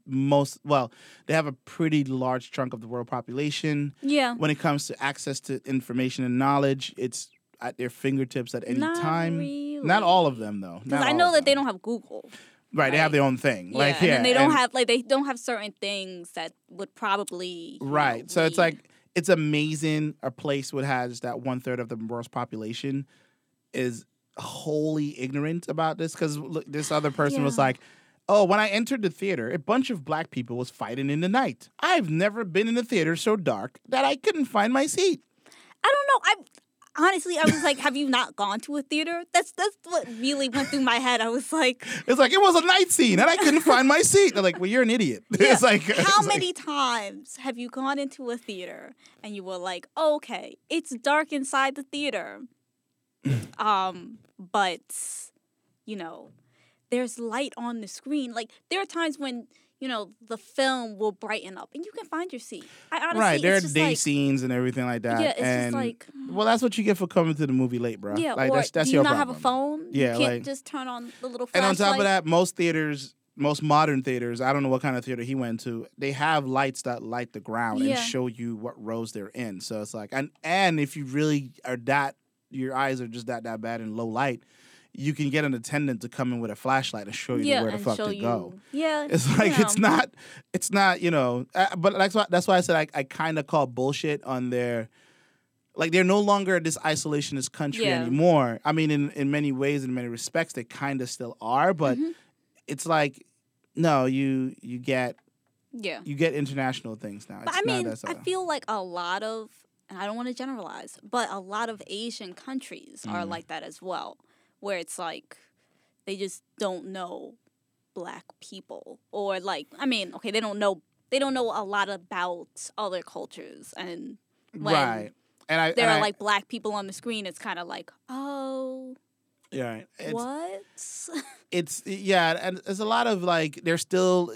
Speaker 2: most well they have a pretty large chunk of the world population
Speaker 3: yeah.
Speaker 2: when it comes to access to information and knowledge it's at their fingertips at any
Speaker 3: Not
Speaker 2: time
Speaker 3: really.
Speaker 2: not all of them though
Speaker 3: Because I know that they don't have Google.
Speaker 2: right they have their own thing
Speaker 3: Yeah,
Speaker 2: like
Speaker 3: and
Speaker 2: yeah
Speaker 3: then they don't
Speaker 2: and-
Speaker 3: have like they don't have certain things that would probably you know,
Speaker 2: right so it's like it's amazing a place would has that one third of the world's population is wholly ignorant about this because this other person was like oh when i entered the theater a bunch of black people was fighting in the night. I've never been in a theater so dark that i couldn't find my seat.
Speaker 3: I don't know. Honestly I was like, have you not gone to a theater? That's that's what really went through my head. I was like,
Speaker 2: it's like it was a night scene and i couldn't find my seat they're like well you're an idiot
Speaker 3: yeah,
Speaker 2: it's like
Speaker 3: how
Speaker 2: it's like-
Speaker 3: many times have you gone into a theater and you were like, okay, it's dark inside the theater, um, but you know, there's light on the screen. Like there are times when you know the film will brighten up and you can find your seat. I honestly,
Speaker 2: right there are
Speaker 3: just
Speaker 2: day
Speaker 3: like,
Speaker 2: scenes and everything like that
Speaker 3: Yeah, it's just
Speaker 2: and
Speaker 3: like- hmm.
Speaker 2: well that's what you get for coming to the movie late bro
Speaker 3: Yeah,
Speaker 2: like
Speaker 3: or
Speaker 2: that's that's
Speaker 3: do you
Speaker 2: your
Speaker 3: not
Speaker 2: problem
Speaker 3: have a phone?
Speaker 2: Yeah,
Speaker 3: you can't
Speaker 2: like-
Speaker 3: just turn on the little
Speaker 2: And on top of that, most theaters, most modern theaters, I don't know what kind of theater he went to, they have lights that light the ground
Speaker 3: Yeah.
Speaker 2: and show you what rows they're in. So it's like, and and if you really are that, your eyes are just that that bad in low light, you can get an attendant to come in with a flashlight and show you
Speaker 3: yeah,
Speaker 2: where the fuck to
Speaker 3: you.
Speaker 2: go.
Speaker 3: Yeah,
Speaker 2: It's like it's not, it's not, you know. Uh, but that's why that's why I said I, I kind of call bullshit on their, like they're no longer this isolationist country
Speaker 3: Yeah.
Speaker 2: anymore. I mean, in in many ways, in many respects, they kind of still are. But
Speaker 3: Mhm.
Speaker 2: it's like, no, you you get
Speaker 3: Yeah,
Speaker 2: you get international things now.
Speaker 3: but
Speaker 2: It's
Speaker 3: I
Speaker 2: not
Speaker 3: mean, I feel like a lot of, and I don't want to generalize, but a lot of Asian countries are
Speaker 2: Mhm.
Speaker 3: like that as well, where it's like they just don't know black people, or like, I mean, okay, they don't know they don't know a lot about other cultures, and when
Speaker 2: right. And I
Speaker 3: there
Speaker 2: and
Speaker 3: are
Speaker 2: I-
Speaker 3: like black people on the screen, it's kind of like, oh,
Speaker 2: yeah. It's,
Speaker 3: what?
Speaker 2: it's yeah, and there's a lot of like there's still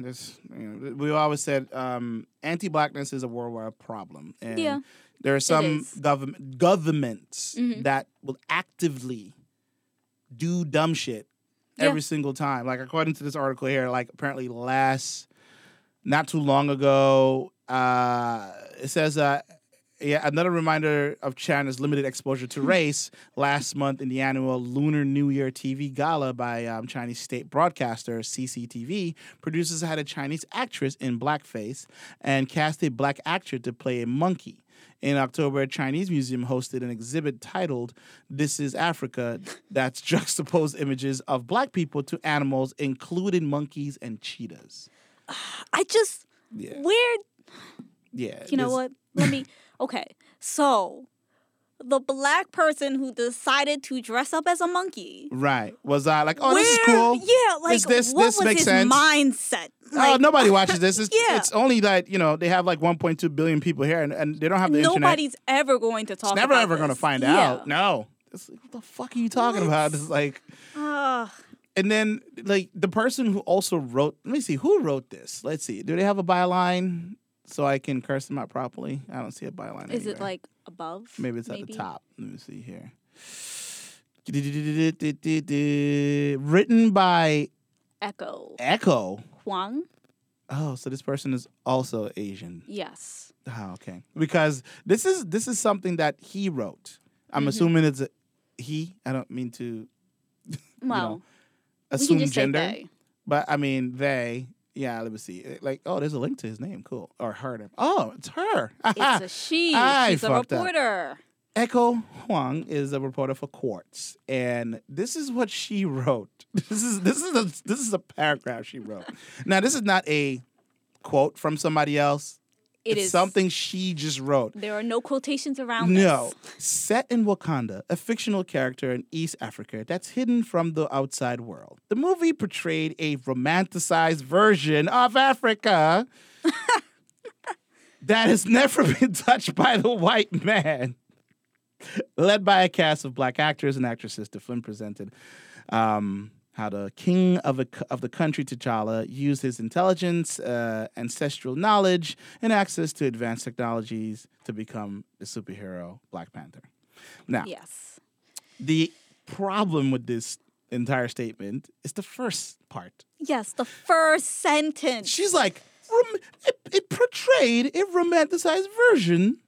Speaker 2: there's you know, we always said um, anti-blackness is a worldwide problem, and
Speaker 3: Yeah,
Speaker 2: there are some government governments
Speaker 3: Mhm.
Speaker 2: that will actively do dumb shit
Speaker 3: Yeah.
Speaker 2: every single time. Like according to this article here, like apparently last not too long ago, uh, it says uh, yeah, another reminder of China's limited exposure to race. Last month, in the annual Lunar New Year TV gala by um, Chinese state broadcaster CCTV, producers had a Chinese actress in blackface and cast a black actor to play a monkey. In October, a Chinese museum hosted an exhibit titled This is Africa that's juxtaposed images of black people to animals, including monkeys and cheetahs.
Speaker 3: I just
Speaker 2: Yeah.
Speaker 3: where
Speaker 2: Yeah.
Speaker 3: you know what? Let me. Okay, so the black person who decided to dress up as a monkey.
Speaker 2: Right. Was I like, oh, this is cool?
Speaker 3: Yeah, like
Speaker 2: This- this-
Speaker 3: what
Speaker 2: this
Speaker 3: was
Speaker 2: makes
Speaker 3: his
Speaker 2: sense.
Speaker 3: mindset?
Speaker 2: oh,
Speaker 3: Like,
Speaker 2: nobody watches this. It's,
Speaker 3: Yeah.
Speaker 2: it's only that, you know, they have like 1.2 billion people here and, and they don't have the internet.
Speaker 3: nobody's ever going to talk.
Speaker 2: It's never ever going to find
Speaker 3: Yeah.
Speaker 2: out. No. It's like, what the fuck are you talking about? It's like,
Speaker 3: Ugh.
Speaker 2: and then like the person who also wrote. Let me see who wrote this. Let's see. Do they have a byline so I can curse them out properly? I don't see a byline.
Speaker 3: Is it like above?
Speaker 2: maybe it's at the top? Let me see here. Written by
Speaker 3: Echo
Speaker 2: Echo.
Speaker 3: Huang?
Speaker 2: Oh, so this person is also Asian.
Speaker 3: Yes.
Speaker 2: Oh, okay. Because this is this is something that he wrote. I'm
Speaker 3: Mm-hmm.
Speaker 2: assuming it's a he. I don't mean to
Speaker 3: Well, we
Speaker 2: assume
Speaker 3: can just
Speaker 2: gender, but I mean they. Yeah, let me see. Eh, like, oh, there's a link to his name. Cool. Or her name. Oh, it's her.
Speaker 3: It's a she.
Speaker 2: I
Speaker 3: She's a
Speaker 2: fucked up.
Speaker 3: reporter.
Speaker 2: Echo Huang is a reporter for Quartz, and this is what she wrote. This is this is a this is a paragraph she wrote. now, this is not a quote from somebody else.
Speaker 3: It
Speaker 2: it's
Speaker 3: is
Speaker 2: something she just wrote.
Speaker 3: There are no quotations around
Speaker 2: No,
Speaker 3: this.
Speaker 2: set in Wakanda, a fictional character in East Africa that's hidden from the outside world. The movie portrayed a romanticized version of Africa that has never been touched by the white man. Led by a cast of black actors and actresses, the film presented um, how the king of, a, of the country, T'Challa, used his intelligence, uh, ancestral knowledge, and access to advanced technologies to become the superhero Black Panther. Now,
Speaker 3: Yes.
Speaker 2: the problem with this entire statement is the first part.
Speaker 3: Yes, the first sentence.
Speaker 2: She's like, "Rom- it, it portrayed a romanticized version.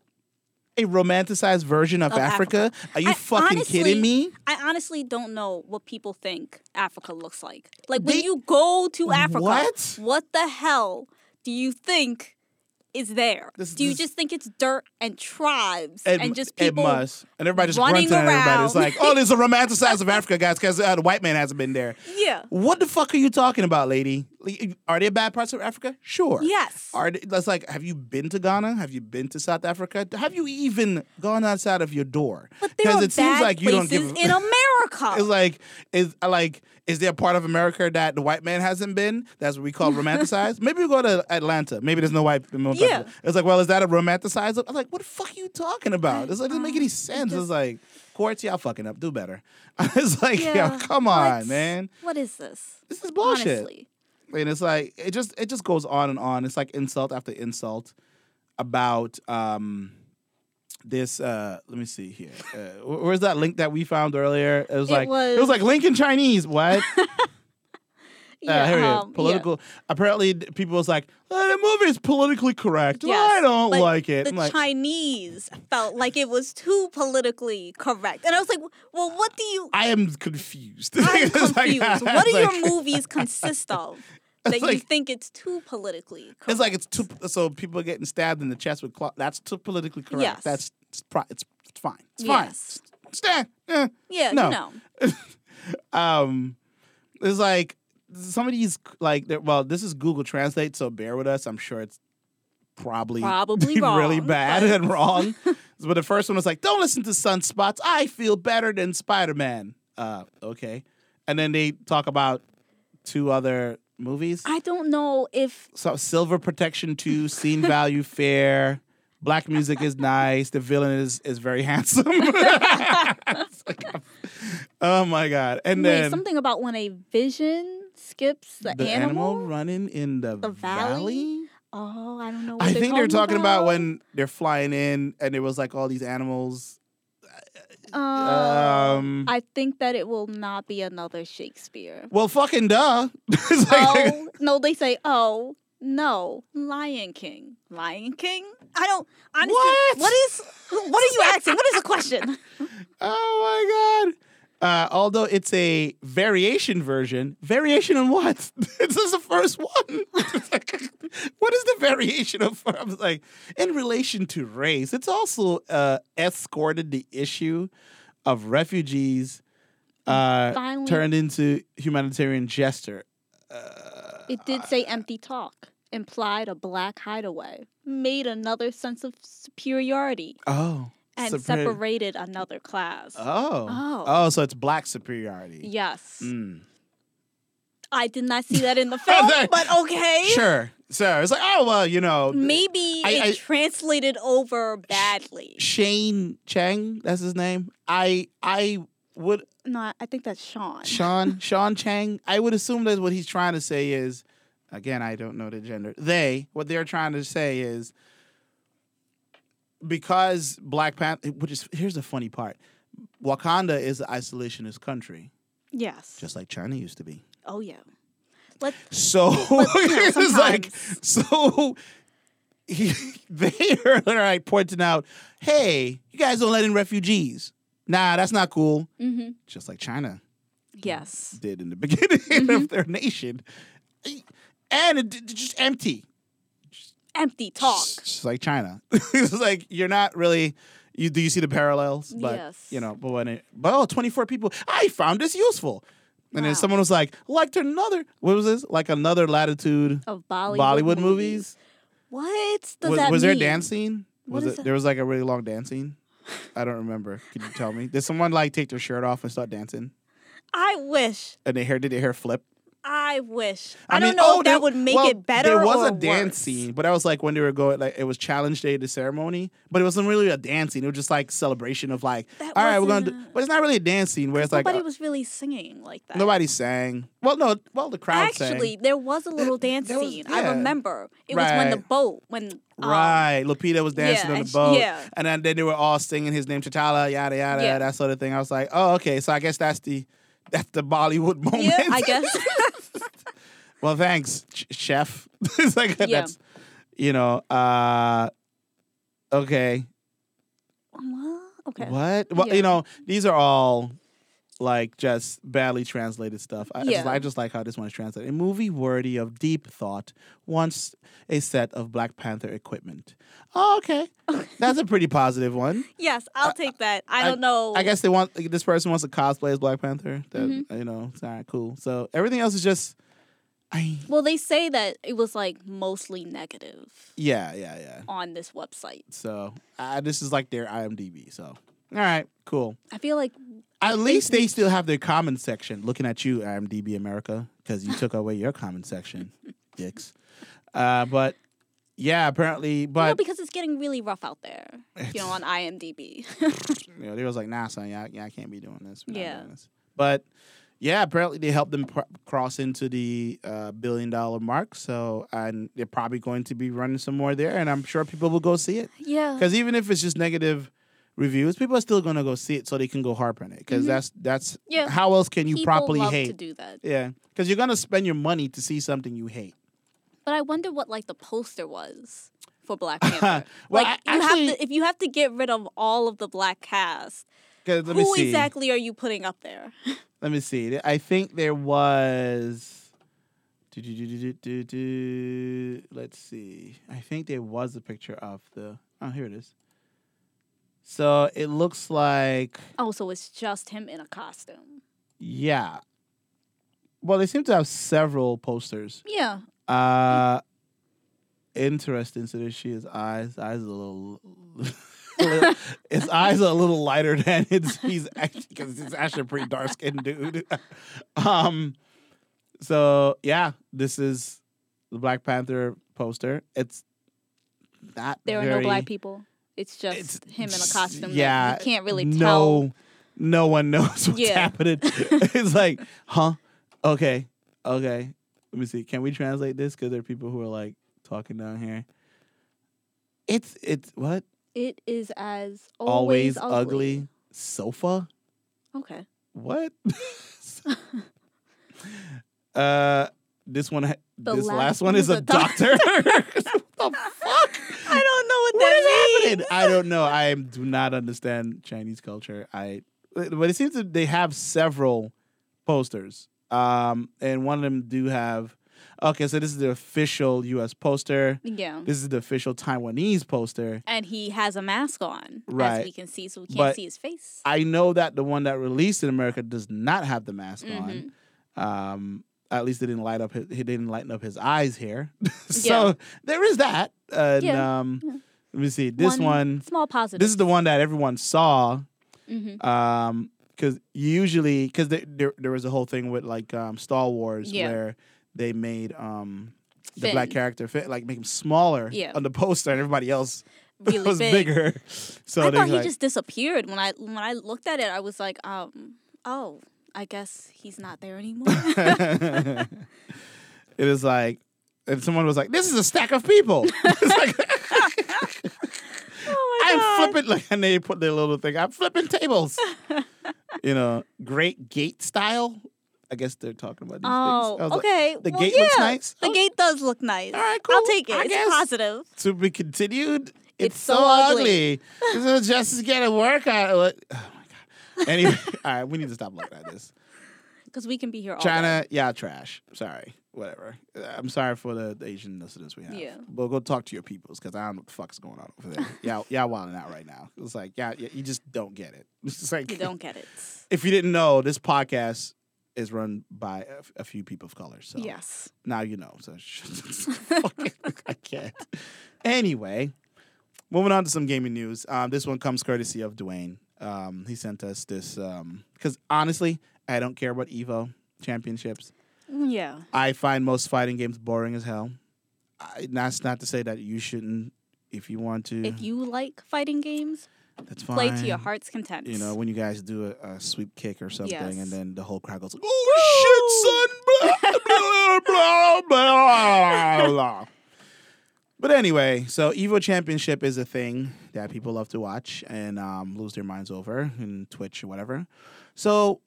Speaker 2: A romanticized version of,
Speaker 3: Of
Speaker 2: Africa? Are you
Speaker 3: I
Speaker 2: fucking
Speaker 3: honestly-
Speaker 2: kidding me?
Speaker 3: I honestly don't know what people think Africa looks like. Like
Speaker 2: They-
Speaker 3: when you go to Africa,
Speaker 2: What?
Speaker 3: what the hell do you think is there?
Speaker 2: This-
Speaker 3: do you
Speaker 2: this-
Speaker 3: just think it's dirt and tribes
Speaker 2: It,
Speaker 3: and just
Speaker 2: it
Speaker 3: people?
Speaker 2: must. And everybody just grunting at everybody. It's like, oh, there's a romanticized of Africa, guys, because uh, the white man hasn't been there.
Speaker 3: Yeah.
Speaker 2: What the fuck are you talking about, lady? Are there bad parts of Africa? Sure.
Speaker 3: Yes.
Speaker 2: Are they, that's like, have you been to Ghana? Have you been to South Africa? Have you even gone outside of your door?
Speaker 3: are
Speaker 2: it seems like you don't give.
Speaker 3: in America.
Speaker 2: it's like is uh, like is there a part of America that the white man hasn't been? That's what we call romanticized. Maybe we go to Atlanta. Maybe there's no white. no
Speaker 3: Yeah.
Speaker 2: people. It's like, well, is that a romanticized? I'm like, what the fuck are you talking about? It's like, it doesn't make any uh, sense. it's like, Quartz, y'all fucking up. Do better. it's like,
Speaker 3: yeah.
Speaker 2: yo, come on,
Speaker 3: what?
Speaker 2: man.
Speaker 3: What is this?
Speaker 2: This is bullshit.
Speaker 3: Honestly.
Speaker 2: And it's like it just it just goes on and on. It's like insult after insult about um this uh let me see here. Uh, where's that link that we found earlier? It was
Speaker 3: It
Speaker 2: like it was
Speaker 3: was-
Speaker 2: like link in Chinese. What?
Speaker 3: Yeah,
Speaker 2: uh, here it is.
Speaker 3: um, yeah.
Speaker 2: Political. Apparently, people was like, oh, "The movie is politically correct.
Speaker 3: Yes,
Speaker 2: I don't
Speaker 3: but
Speaker 2: like it."
Speaker 3: The
Speaker 2: like,
Speaker 3: Chinese felt like it was too politically correct, and I was like, "Well, what do you?
Speaker 2: I am confused.
Speaker 3: I'm
Speaker 2: It's like-
Speaker 3: confused. what do your movies consist of that you think it's too politically correct?"
Speaker 2: It's like it's too. So people are getting stabbed in the chest with cloth. That's too politically correct.
Speaker 3: Yes.
Speaker 2: That's it's, pro- it's it's fine. It's
Speaker 3: Yes.
Speaker 2: fine. Stand. Eh.
Speaker 3: yeah,
Speaker 2: no.
Speaker 3: know,
Speaker 2: um it's like some of these like well this is google translate so bear with us. I'm sure it's probably
Speaker 3: Probably
Speaker 2: really bad
Speaker 3: but-
Speaker 2: and wrong. But the first one was like don't listen to sunspots. I feel better than spider-man. Uh okay. And then they talk about two other movies.
Speaker 3: I don't know if
Speaker 2: so silver protection 2 scene value fair. Black music is nice. The villain is is very handsome. Like, oh my god. And
Speaker 3: wait
Speaker 2: then
Speaker 3: something about when a vision skips the,
Speaker 2: the
Speaker 3: animal.
Speaker 2: animal running in the,
Speaker 3: The valley? Oh, I don't know. What
Speaker 2: I think they're talking about.
Speaker 3: about
Speaker 2: when they're flying in and there was like all these animals.
Speaker 3: Um,
Speaker 2: Um,
Speaker 3: I think that it will not be another Shakespeare.
Speaker 2: Well, fucking duh. Like-
Speaker 3: oh no, they say oh no, Lion King, Lion King. I don't honestly.
Speaker 2: What?
Speaker 3: What is? What are you asking? What is the question?
Speaker 2: oh my god. Uh, although it's a variation version, variation on what? this is the first one. Like, what is the variation of? I was like, in relation to race, it's also uh, escorted the issue of refugees uh, turned into humanitarian gesture.
Speaker 3: It did say empty talk. Implied a black hideaway. Made another sense of superiority
Speaker 2: Oh,
Speaker 3: and
Speaker 2: superi-
Speaker 3: separated another class.
Speaker 2: Oh,
Speaker 3: Oh.
Speaker 2: oh, so it's black superiority.
Speaker 3: yes,
Speaker 2: Mm.
Speaker 3: I did not see that in the film, but okay.
Speaker 2: Sure, so it's like, oh well, you know,
Speaker 3: Maybe
Speaker 2: I-
Speaker 3: it
Speaker 2: I-
Speaker 3: translated over badly.
Speaker 2: Shane Chang, that's his name. I I would
Speaker 3: No, I- I think that's Sean.
Speaker 2: Sean Sean Chang. I would assume that what he's trying to say is, again, I don't know the gender. They what they're trying to say is because Black Panther. Which is here's the funny part. Wakanda is an isolationist country,
Speaker 3: Yes.
Speaker 2: just like China used to be.
Speaker 3: oh yeah. Let
Speaker 2: So
Speaker 3: know,
Speaker 2: it's like so. He, they are like pointing out, "Hey, you guys don't let in refugees. Nah, that's not cool."
Speaker 3: hmm
Speaker 2: Just like China.
Speaker 3: Yes.
Speaker 2: did in the beginning of their nation. And it, it's just empty.
Speaker 3: Empty talk.
Speaker 2: Just like China. it's like you're not really you do you see the parallels? But
Speaker 3: Yes.
Speaker 2: you know, but when it but oh 24 people, I found this useful. And then someone was like, like another what was this? Like another latitude
Speaker 3: Of Bollywood,
Speaker 2: Bollywood movies.
Speaker 3: What does
Speaker 2: Was,
Speaker 3: that
Speaker 2: was there a
Speaker 3: mean?
Speaker 2: dance scene?
Speaker 3: What
Speaker 2: Was it
Speaker 3: that?
Speaker 2: there was like a really long dance scene? I don't remember. Could you tell me? Did someone like take their shirt off and start dancing?
Speaker 3: I wish.
Speaker 2: And their hair did their hair flip?
Speaker 3: I wish. I,
Speaker 2: mean,
Speaker 3: don't know
Speaker 2: oh,
Speaker 3: if that
Speaker 2: there-
Speaker 3: would make
Speaker 2: well,
Speaker 3: it better
Speaker 2: There was a dance
Speaker 3: worse.
Speaker 2: scene, but that was like when they were going, like it was challenge day the ceremony, but it wasn't really a dance scene. It was just like celebration of like,
Speaker 3: That
Speaker 2: all right, we're gonna do, but it's not really a dance scene where it's like
Speaker 3: Nobody was really singing like that.
Speaker 2: nobody sang. Well, no, well the crowd
Speaker 3: Actually,
Speaker 2: sang.
Speaker 3: there was a little dance
Speaker 2: there was-
Speaker 3: scene.
Speaker 2: yeah.
Speaker 3: I remember. It was when the boat, when um,
Speaker 2: Right, Lupita was dancing
Speaker 3: yeah,
Speaker 2: on the boat,
Speaker 3: yeah.
Speaker 2: and then, then they were all singing his name, T'Challa, yada yada,
Speaker 3: Yeah.
Speaker 2: that sort of thing. I was like, oh, okay, so I guess that's the that's the Bollywood moment.
Speaker 3: Yeah, I guess.
Speaker 2: well, thanks, ch- chef. it's like
Speaker 3: Yeah.
Speaker 2: that's you know, uh, okay.
Speaker 3: Well, okay.
Speaker 2: What? Well,
Speaker 3: Yeah.
Speaker 2: you know, these are all like just badly translated stuff. I, I just,
Speaker 3: Yeah.
Speaker 2: I just like how this one is translated. A movie worthy of deep thought wants a set of Black Panther equipment. Oh, okay. That's a pretty positive one.
Speaker 3: Yes, I'll take that. I don't know.
Speaker 2: I guess they want this person wants to cosplay as Black Panther. That
Speaker 3: Mm-hmm.
Speaker 2: you know, it's all right, cool. So everything else is just, I
Speaker 3: Well, they say that it was like mostly negative
Speaker 2: yeah, yeah, yeah.
Speaker 3: on this website.
Speaker 2: So uh, this is like their IMDb. So all right, cool.
Speaker 3: I feel like
Speaker 2: At least they still have their comment section. Looking at you, IMDb America, because you took away your comment section, dicks. Uh, but yeah, apparently, but
Speaker 3: because it's getting really rough out there. You know, on IMDb.
Speaker 2: you know, they was like, nah, son, yeah, yeah, I can't be doing this.
Speaker 3: Yeah.
Speaker 2: doing this. But yeah, apparently they helped them pr- cross into the uh, billion dollar mark. So and they're probably going to be running some more there, and I'm sure people will go see it.
Speaker 3: yeah.
Speaker 2: Because even if it's just negative reviews, people are still gonna go see it so they can go harp on it. Because that's that's
Speaker 3: Mm-hmm. Yeah.
Speaker 2: how else can you
Speaker 3: People
Speaker 2: properly
Speaker 3: love
Speaker 2: hate?
Speaker 3: to do that.
Speaker 2: Yeah, because you're gonna spend your money to see something you hate.
Speaker 3: But I wonder what like the poster was for Black Panther.
Speaker 2: Well,
Speaker 3: like
Speaker 2: I-
Speaker 3: you
Speaker 2: actually-
Speaker 3: have to if you have to get rid of all of the black cast.
Speaker 2: let me
Speaker 3: who
Speaker 2: see.
Speaker 3: exactly are you putting up there?
Speaker 2: Let me see. I think there was. Let's see. I think there was a picture of the. Oh, here it is. So it looks like
Speaker 3: oh, so it's just him in a costume.
Speaker 2: yeah. Well, they seem to have several posters.
Speaker 3: Yeah.
Speaker 2: Uh interesting. So there she is. Eyes. Eyes are a little. his eyes are a little lighter than it's he's actually because he's actually a pretty dark skinned dude. um. So yeah, this is the Black Panther poster. It's not.
Speaker 3: There are no black people. It's just
Speaker 2: it's
Speaker 3: him in a costume.
Speaker 2: Yeah,
Speaker 3: that you can't really
Speaker 2: no,
Speaker 3: tell.
Speaker 2: No one knows what's
Speaker 3: Yeah.
Speaker 2: happening. it's like, huh? Okay, okay. Let me see. Can we translate this? Because there are people who are like talking down here. It's it's what
Speaker 3: It is as
Speaker 2: always,
Speaker 3: always,
Speaker 2: ugly. sofa.
Speaker 3: Okay.
Speaker 2: What? uh, this one. ha- this
Speaker 3: last
Speaker 2: last one is a
Speaker 3: a doc-
Speaker 2: doctor. The fuck?
Speaker 3: I don't know what,
Speaker 2: What
Speaker 3: that
Speaker 2: is
Speaker 3: means.
Speaker 2: happening? I don't know. I do not understand Chinese culture. I but it seems that they have several posters. Um, and one of them do have. Okay, so this is the official U.S. poster.
Speaker 3: Yeah.
Speaker 2: This is the official Taiwanese poster.
Speaker 3: And he has a mask on,
Speaker 2: Right.
Speaker 3: as we can see, so we can't
Speaker 2: But-
Speaker 3: see his face.
Speaker 2: I know that the one that released in America does not have the mask
Speaker 3: Mhm.
Speaker 2: on. Um, at least it didn't light up. His, he didn't lighten up his eyes here. so
Speaker 3: Yeah.
Speaker 2: there is that. And,
Speaker 3: Yeah.
Speaker 2: um,
Speaker 3: Yeah.
Speaker 2: let me see. This one.
Speaker 3: small positive.
Speaker 2: This is the one that everyone saw.
Speaker 3: hmm
Speaker 2: um because usually because there, there was a whole thing with like um star wars where they made um the black character fit like make him smaller on the poster and everybody else
Speaker 3: really
Speaker 2: was
Speaker 3: big.
Speaker 2: bigger so
Speaker 3: I thought he
Speaker 2: like
Speaker 3: just disappeared when I when I looked at it. I was like, um, Oh, I guess he's not there anymore.
Speaker 2: it was like, and someone was like, "This is a stack of people." it's like
Speaker 3: oh my
Speaker 2: I'm flipping, like, and they put their little thing. I'm flipping tables. you know, great gate style. I guess they're talking about these
Speaker 3: Oh,
Speaker 2: things. Was like,
Speaker 3: okay.
Speaker 2: the
Speaker 3: Well,
Speaker 2: gate
Speaker 3: yeah,
Speaker 2: looks nice.
Speaker 3: The
Speaker 2: Oh.
Speaker 3: gate does look nice.
Speaker 2: All right, cool.
Speaker 3: I'll take it.
Speaker 2: I
Speaker 3: it's
Speaker 2: guess.
Speaker 3: positive.
Speaker 2: to be continued. It's,
Speaker 3: It's
Speaker 2: so,
Speaker 3: so
Speaker 2: ugly.
Speaker 3: ugly.
Speaker 2: this is just as get a workout. What- Oh my god. Anyway, all right, we need to stop looking at this.
Speaker 3: Because we can be here all
Speaker 2: China,
Speaker 3: day.
Speaker 2: yeah, trash. Sorry, whatever. Uh, I'm sorry for the, the Asian listeners we have.
Speaker 3: Yeah.
Speaker 2: But go talk to your peoples because I don't know what the fuck's going on over there. yeah, y'all wilding out right now. It's like, yeah, yeah, you just don't get it. It's just like
Speaker 3: You don't get it.
Speaker 2: If you didn't know, this podcast is run by a few people of color. So
Speaker 3: Yes.
Speaker 2: now you know. So fucking- I can't. Anyway, moving on to some gaming news. Um, this one comes courtesy of Dwayne. Um, he sent us this because honestly, I don't care about Evo championships.
Speaker 3: Yeah.
Speaker 2: I find most fighting games boring as hell. I, that's not to say that you shouldn't. If you want to,
Speaker 3: If you like fighting games,
Speaker 2: that's fine.
Speaker 3: play to your heart's content.
Speaker 2: You know, when you guys do a, a sweep kick or something,
Speaker 3: Yes.
Speaker 2: and then the whole crowd goes, "Oh shit, son!" Blah, blah, blah, blah, blah. But anyway, so Evo Championship is a thing that people love to watch and um, lose their minds over in Twitch or whatever. So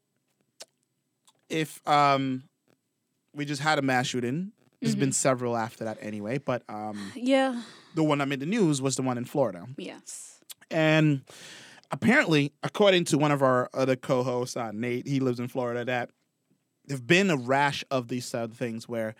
Speaker 2: if um, we just had a mass shooting, there's been several after that anyway, but um,
Speaker 3: yeah.
Speaker 2: the one that made the news was the one in Florida.
Speaker 3: Yes.
Speaker 2: And apparently, according to one of our other co-hosts, uh, Nate, he lives in Florida, that there've been a rash of these other things where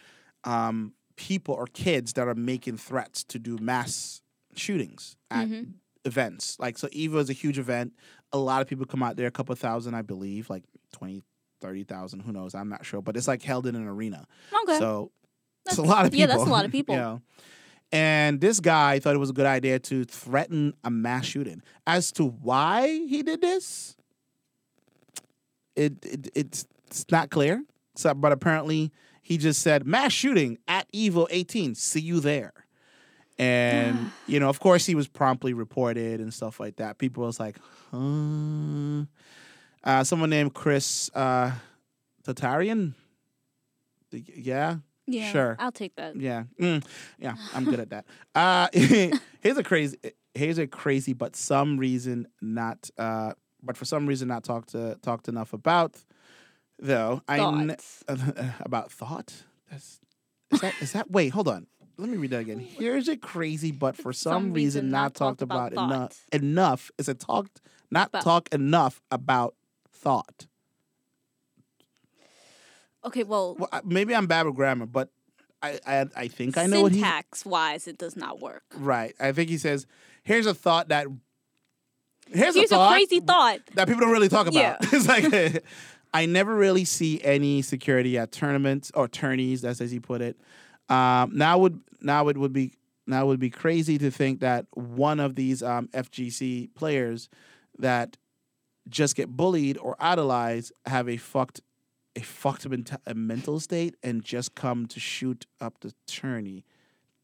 Speaker 2: um, people or kids that are making threats to do mass shootings at
Speaker 3: Mhm.
Speaker 2: events. Like, so Evo is a huge event. A lot of people come out there, a couple thousand, I believe, like 20, 30,000, who knows? I'm not sure. But it's like held in an arena.
Speaker 3: Okay.
Speaker 2: So it's a lot of people.
Speaker 3: yeah, that's a lot of people.
Speaker 2: you know. And this guy thought it was a good idea to threaten a mass shooting. As to why he did this, it, it it's it's not clear. So, but apparently he just said mass shooting at Evo 18. See you there. And you know, of course, he was promptly reported and stuff like that. People was like, huh? Uh, someone named Chris uh, Tatarian. Yeah,
Speaker 3: yeah.
Speaker 2: sure.
Speaker 3: I'll take that.
Speaker 2: yeah, mm, yeah, I'm good at that. Uh, here's a crazy, here's a crazy, but some reason not, uh, but for some reason not talked to talked enough about. Though I kn-
Speaker 3: Thoughts.
Speaker 2: about thought. That's is that is that? Wait, hold on. Let me read that again. Here's a crazy, but for some, reason, not talked about, enough. Enough is it talked not
Speaker 3: About-
Speaker 2: talk enough about thought.
Speaker 3: Okay, well,
Speaker 2: Well, maybe I'm bad with grammar, but I I, I think I know what he
Speaker 3: syntax wise, it does not work.
Speaker 2: Right. I think he says, "Here's a thought that." Here's,
Speaker 3: Here's
Speaker 2: a,
Speaker 3: a, crazy thought.
Speaker 2: that people don't really talk about.
Speaker 3: Yeah.
Speaker 2: it's like I never really see any security at tournaments or tourneys. That's as he put it. Um, now would now it would be now it would be crazy to think that one of these um, FGC players that just get bullied or idolized have a fucked a fucked a mental state and just come to shoot up the tourney.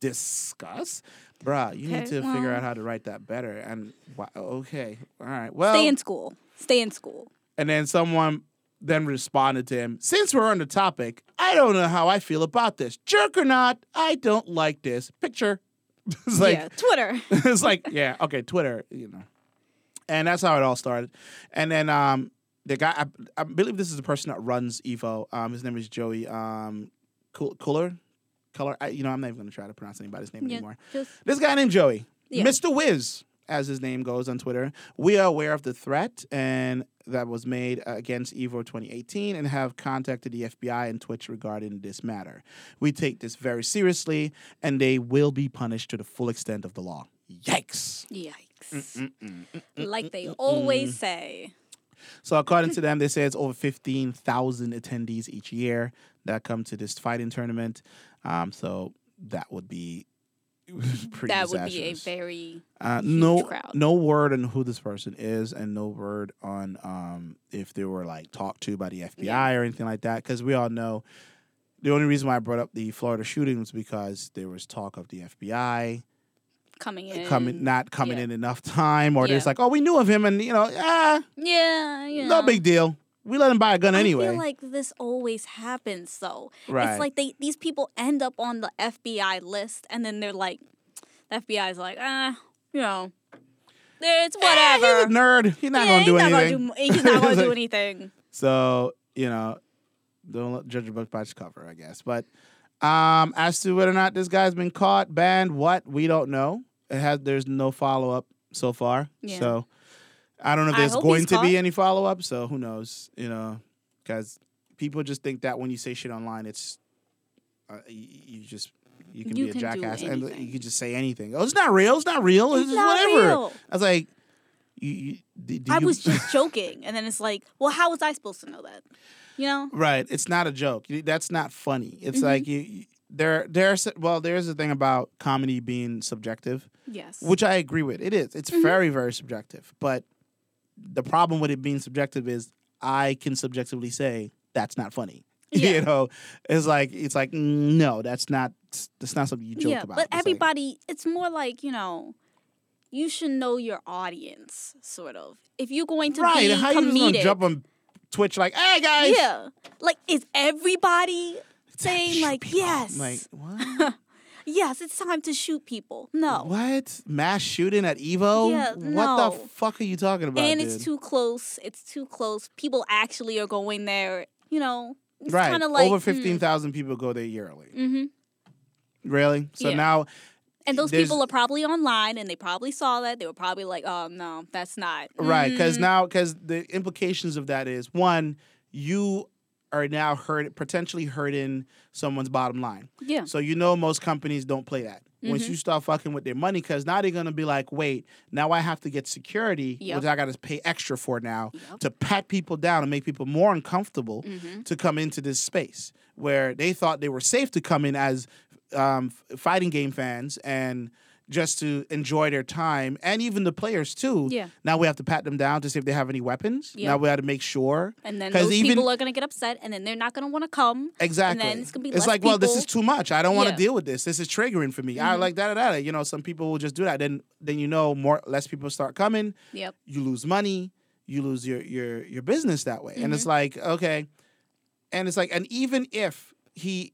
Speaker 2: Discuss, bruh. You need to figure out how to write that better. And wha- okay, all right. Well,
Speaker 3: Stay in school. Stay in school.
Speaker 2: and then someone then responded to him, since we're on the topic, I don't know how I feel about this. Jerk or not, I don't like this. Picture. it's like
Speaker 3: yeah, Twitter.
Speaker 2: it's like, yeah, okay, Twitter, you know. And that's how it all started. And then um the guy I, I believe this is the person that runs Evo. Um his name is Joey um Cooler. Color. I, you know, I'm not even gonna try to pronounce anybody's name
Speaker 3: yeah,
Speaker 2: anymore.
Speaker 3: just
Speaker 2: This guy named Joey,
Speaker 3: Yeah.
Speaker 2: Mr. Wiz, as his name goes on Twitter. We are aware of the threat and that was made against Evo 2018 and have contacted the FBI and Twitch regarding this matter. We take this very seriously and they will be punished to the full extent of the law. Yikes.
Speaker 3: yikes. Mm, mm, mm, like they always say.
Speaker 2: So according to them, they say it's over 15,000 attendees each year that come to this fighting tournament. Um, so that would be pretty
Speaker 3: that would be a very
Speaker 2: Uh,
Speaker 3: huge
Speaker 2: no,
Speaker 3: crowd.
Speaker 2: no word on who this person is, and no word on um, if they were like talked to by the FBI
Speaker 3: Yeah.
Speaker 2: or anything like that. Because we all know the only reason why I brought up the Florida shooting was because there was talk of the FBI
Speaker 3: coming in.
Speaker 2: coming, not coming
Speaker 3: yeah.
Speaker 2: in enough time, or there's like, oh, we knew of him, and you know, ah,
Speaker 3: Yeah, yeah.
Speaker 2: no big deal. We let him buy a gun
Speaker 3: I
Speaker 2: anyway.
Speaker 3: I feel like this always happens though.
Speaker 2: Right.
Speaker 3: It's like they these people end up on the FBI list and then they're like the FBI's like, ah, you know, it's
Speaker 2: Eh,
Speaker 3: whatever.
Speaker 2: he's a nerd. He's not
Speaker 3: Yeah,
Speaker 2: gonna do
Speaker 3: he's not
Speaker 2: anything.
Speaker 3: Gonna do, he's not gonna do anything.
Speaker 2: So you know, don't let- judge a book by its cover, I guess. But um, as to whether or not this guy's been caught, banned, what we don't know. It has there's no follow up so far.
Speaker 3: Yeah.
Speaker 2: So I don't know if there's going to be any follow up. So who knows? You know, because people just think that when you say shit online, it's uh, you, you just you can
Speaker 3: You
Speaker 2: be a
Speaker 3: can do
Speaker 2: jackass and you can just say anything. Oh, it's not real. It's not real. It's,
Speaker 3: It's
Speaker 2: just
Speaker 3: not
Speaker 2: whatever.
Speaker 3: real.
Speaker 2: I was like, you. you do, do
Speaker 3: I
Speaker 2: you-
Speaker 3: was just joking, and then it's like, well, how was I supposed to know that? You know?
Speaker 2: Right. It's not a joke. You- That's not funny. It's
Speaker 3: Mm-hmm.
Speaker 2: like you, you there there's well there's a thing about comedy being subjective,
Speaker 3: Yes.
Speaker 2: which I agree with. It is.
Speaker 3: Mm-hmm.
Speaker 2: It's very very subjective. But the problem with it being subjective is I can subjectively say that's not funny.
Speaker 3: Yeah.
Speaker 2: you know, it's like it's like no, that's not that's not something you joke
Speaker 3: yeah,
Speaker 2: about.
Speaker 3: but
Speaker 2: It's like-
Speaker 3: everybody, it's more like you know, you should know your audience, sort of. If you're going to
Speaker 2: right?
Speaker 3: be
Speaker 2: How you just gonna jump on Twitch like, hey guys,
Speaker 3: yeah, like is everybody saying like yes,
Speaker 2: like what?
Speaker 3: yes, it's time to shoot people? No,
Speaker 2: What mass shooting at Evo?
Speaker 3: Yeah,
Speaker 2: What
Speaker 3: no.
Speaker 2: the fuck are you talking about?
Speaker 3: and
Speaker 2: dude?
Speaker 3: it's too close. It's too close. People actually are going there. You know, it's
Speaker 2: right.
Speaker 3: kind of like
Speaker 2: Over fifteen thousand people go there yearly.
Speaker 3: hmm
Speaker 2: Really? So
Speaker 3: Yeah.
Speaker 2: now,
Speaker 3: And those
Speaker 2: There's-
Speaker 3: people are probably online, and they probably saw that. They were probably like, "Oh no, that's not
Speaker 2: right? Because
Speaker 3: Mm,
Speaker 2: now, because the implications of that is one, you are now hurt, potentially hurting someone's bottom line.
Speaker 3: yeah,
Speaker 2: So you know most companies don't play that. Once
Speaker 3: Mhm.
Speaker 2: you start fucking with their money, because now they're gonna be like, wait, now I have to get security,
Speaker 3: Yep.
Speaker 2: which I got to pay extra for now
Speaker 3: Yep.
Speaker 2: to pat people down and make people more uncomfortable
Speaker 3: hmm
Speaker 2: to come into this space where they thought they were safe to come in as um, fighting game fans and just to enjoy their time and even the players too.
Speaker 3: Yeah.
Speaker 2: Now we have to pat them down to see if they have any weapons.
Speaker 3: Yeah.
Speaker 2: Now we have to make sure.
Speaker 3: And then those
Speaker 2: even-
Speaker 3: people are gonna get upset, and then they're not gonna want to come.
Speaker 2: Exactly.
Speaker 3: And then it's gonna be
Speaker 2: it's like, well, this is too much. I don't want to
Speaker 3: Yeah.
Speaker 2: deal with this. This is triggering for me. I
Speaker 3: Mhm.
Speaker 2: like that, da, da. You know, some people will just do that. Then, then you know, more less people start coming.
Speaker 3: Yep.
Speaker 2: you lose money, you lose your your your business that way. And
Speaker 3: Mm-hmm.
Speaker 2: it's like, okay. And it's like, and even if he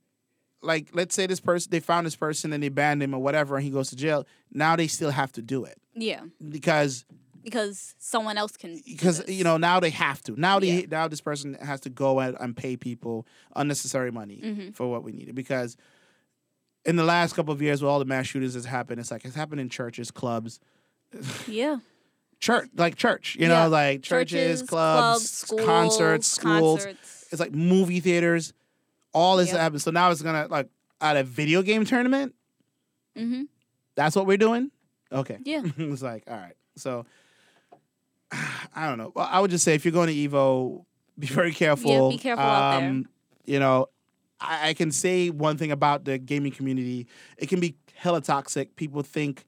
Speaker 2: like let's say this person they found this person and they banned him or whatever and he goes to jail, now they still have to do it.
Speaker 3: Yeah,
Speaker 2: Because
Speaker 3: because someone else can.
Speaker 2: because you know, now they have to. Now they
Speaker 3: Yeah.
Speaker 2: now this person has to go and, and pay people unnecessary money
Speaker 3: Mhm.
Speaker 2: for what we needed. Because in the last couple of years with all the mass shootings that's happened, it's like it's happened in churches, clubs,
Speaker 3: Yeah.
Speaker 2: church like church, you
Speaker 3: Yeah.
Speaker 2: know, like churches,
Speaker 3: Churches,
Speaker 2: clubs,
Speaker 3: schools,
Speaker 2: concerts, schools.
Speaker 3: concerts.
Speaker 2: It's like movie theaters. All this
Speaker 3: Yep.
Speaker 2: happens. So now it's gonna like at a video game tournament.
Speaker 3: Mm-hmm.
Speaker 2: That's what we're doing. Okay.
Speaker 3: Yeah.
Speaker 2: it's like all right. So I don't know. Well, I would just say if you're going to Evo, be very careful.
Speaker 3: be careful out there.
Speaker 2: Um, You know, I, I can say one thing about the gaming community. It can be hella toxic. People think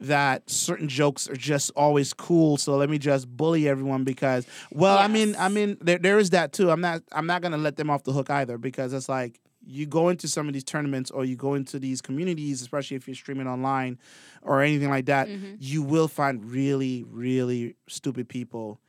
Speaker 2: that certain jokes are just always cool so let me just bully everyone because well i mean i mean there, there is that too i'm not i'm not gonna let them off the hook either because it's like you go into some of these tournaments or you go into these communities especially if you're streaming online or anything like that
Speaker 3: Mhm.
Speaker 2: you will find really really stupid people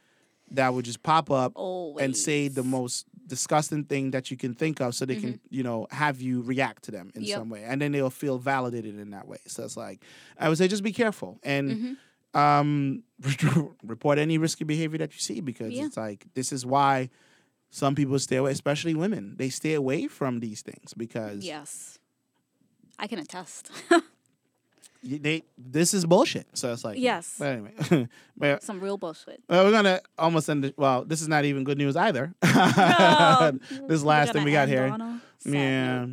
Speaker 2: that would just pop up
Speaker 3: Always.
Speaker 2: and say the most disgusting thing that you can think of so they can you know have you react to them in
Speaker 3: Mm-hmm. Yep.
Speaker 2: some way and then they'll feel validated in that way so it's like i would say just be careful and
Speaker 3: Mhm.
Speaker 2: um report any risky behavior that you see because
Speaker 3: Yeah.
Speaker 2: it's like this is why some people stay away especially women they stay away from these things because
Speaker 3: Yes. I can attest.
Speaker 2: they this is bullshit so it's like
Speaker 3: Yes.
Speaker 2: but anyway but
Speaker 3: Some real bullshit.
Speaker 2: Well, we're gonna almost end. It, well, this is not even good news either.
Speaker 3: No.
Speaker 2: this last thing we got here. Yeah.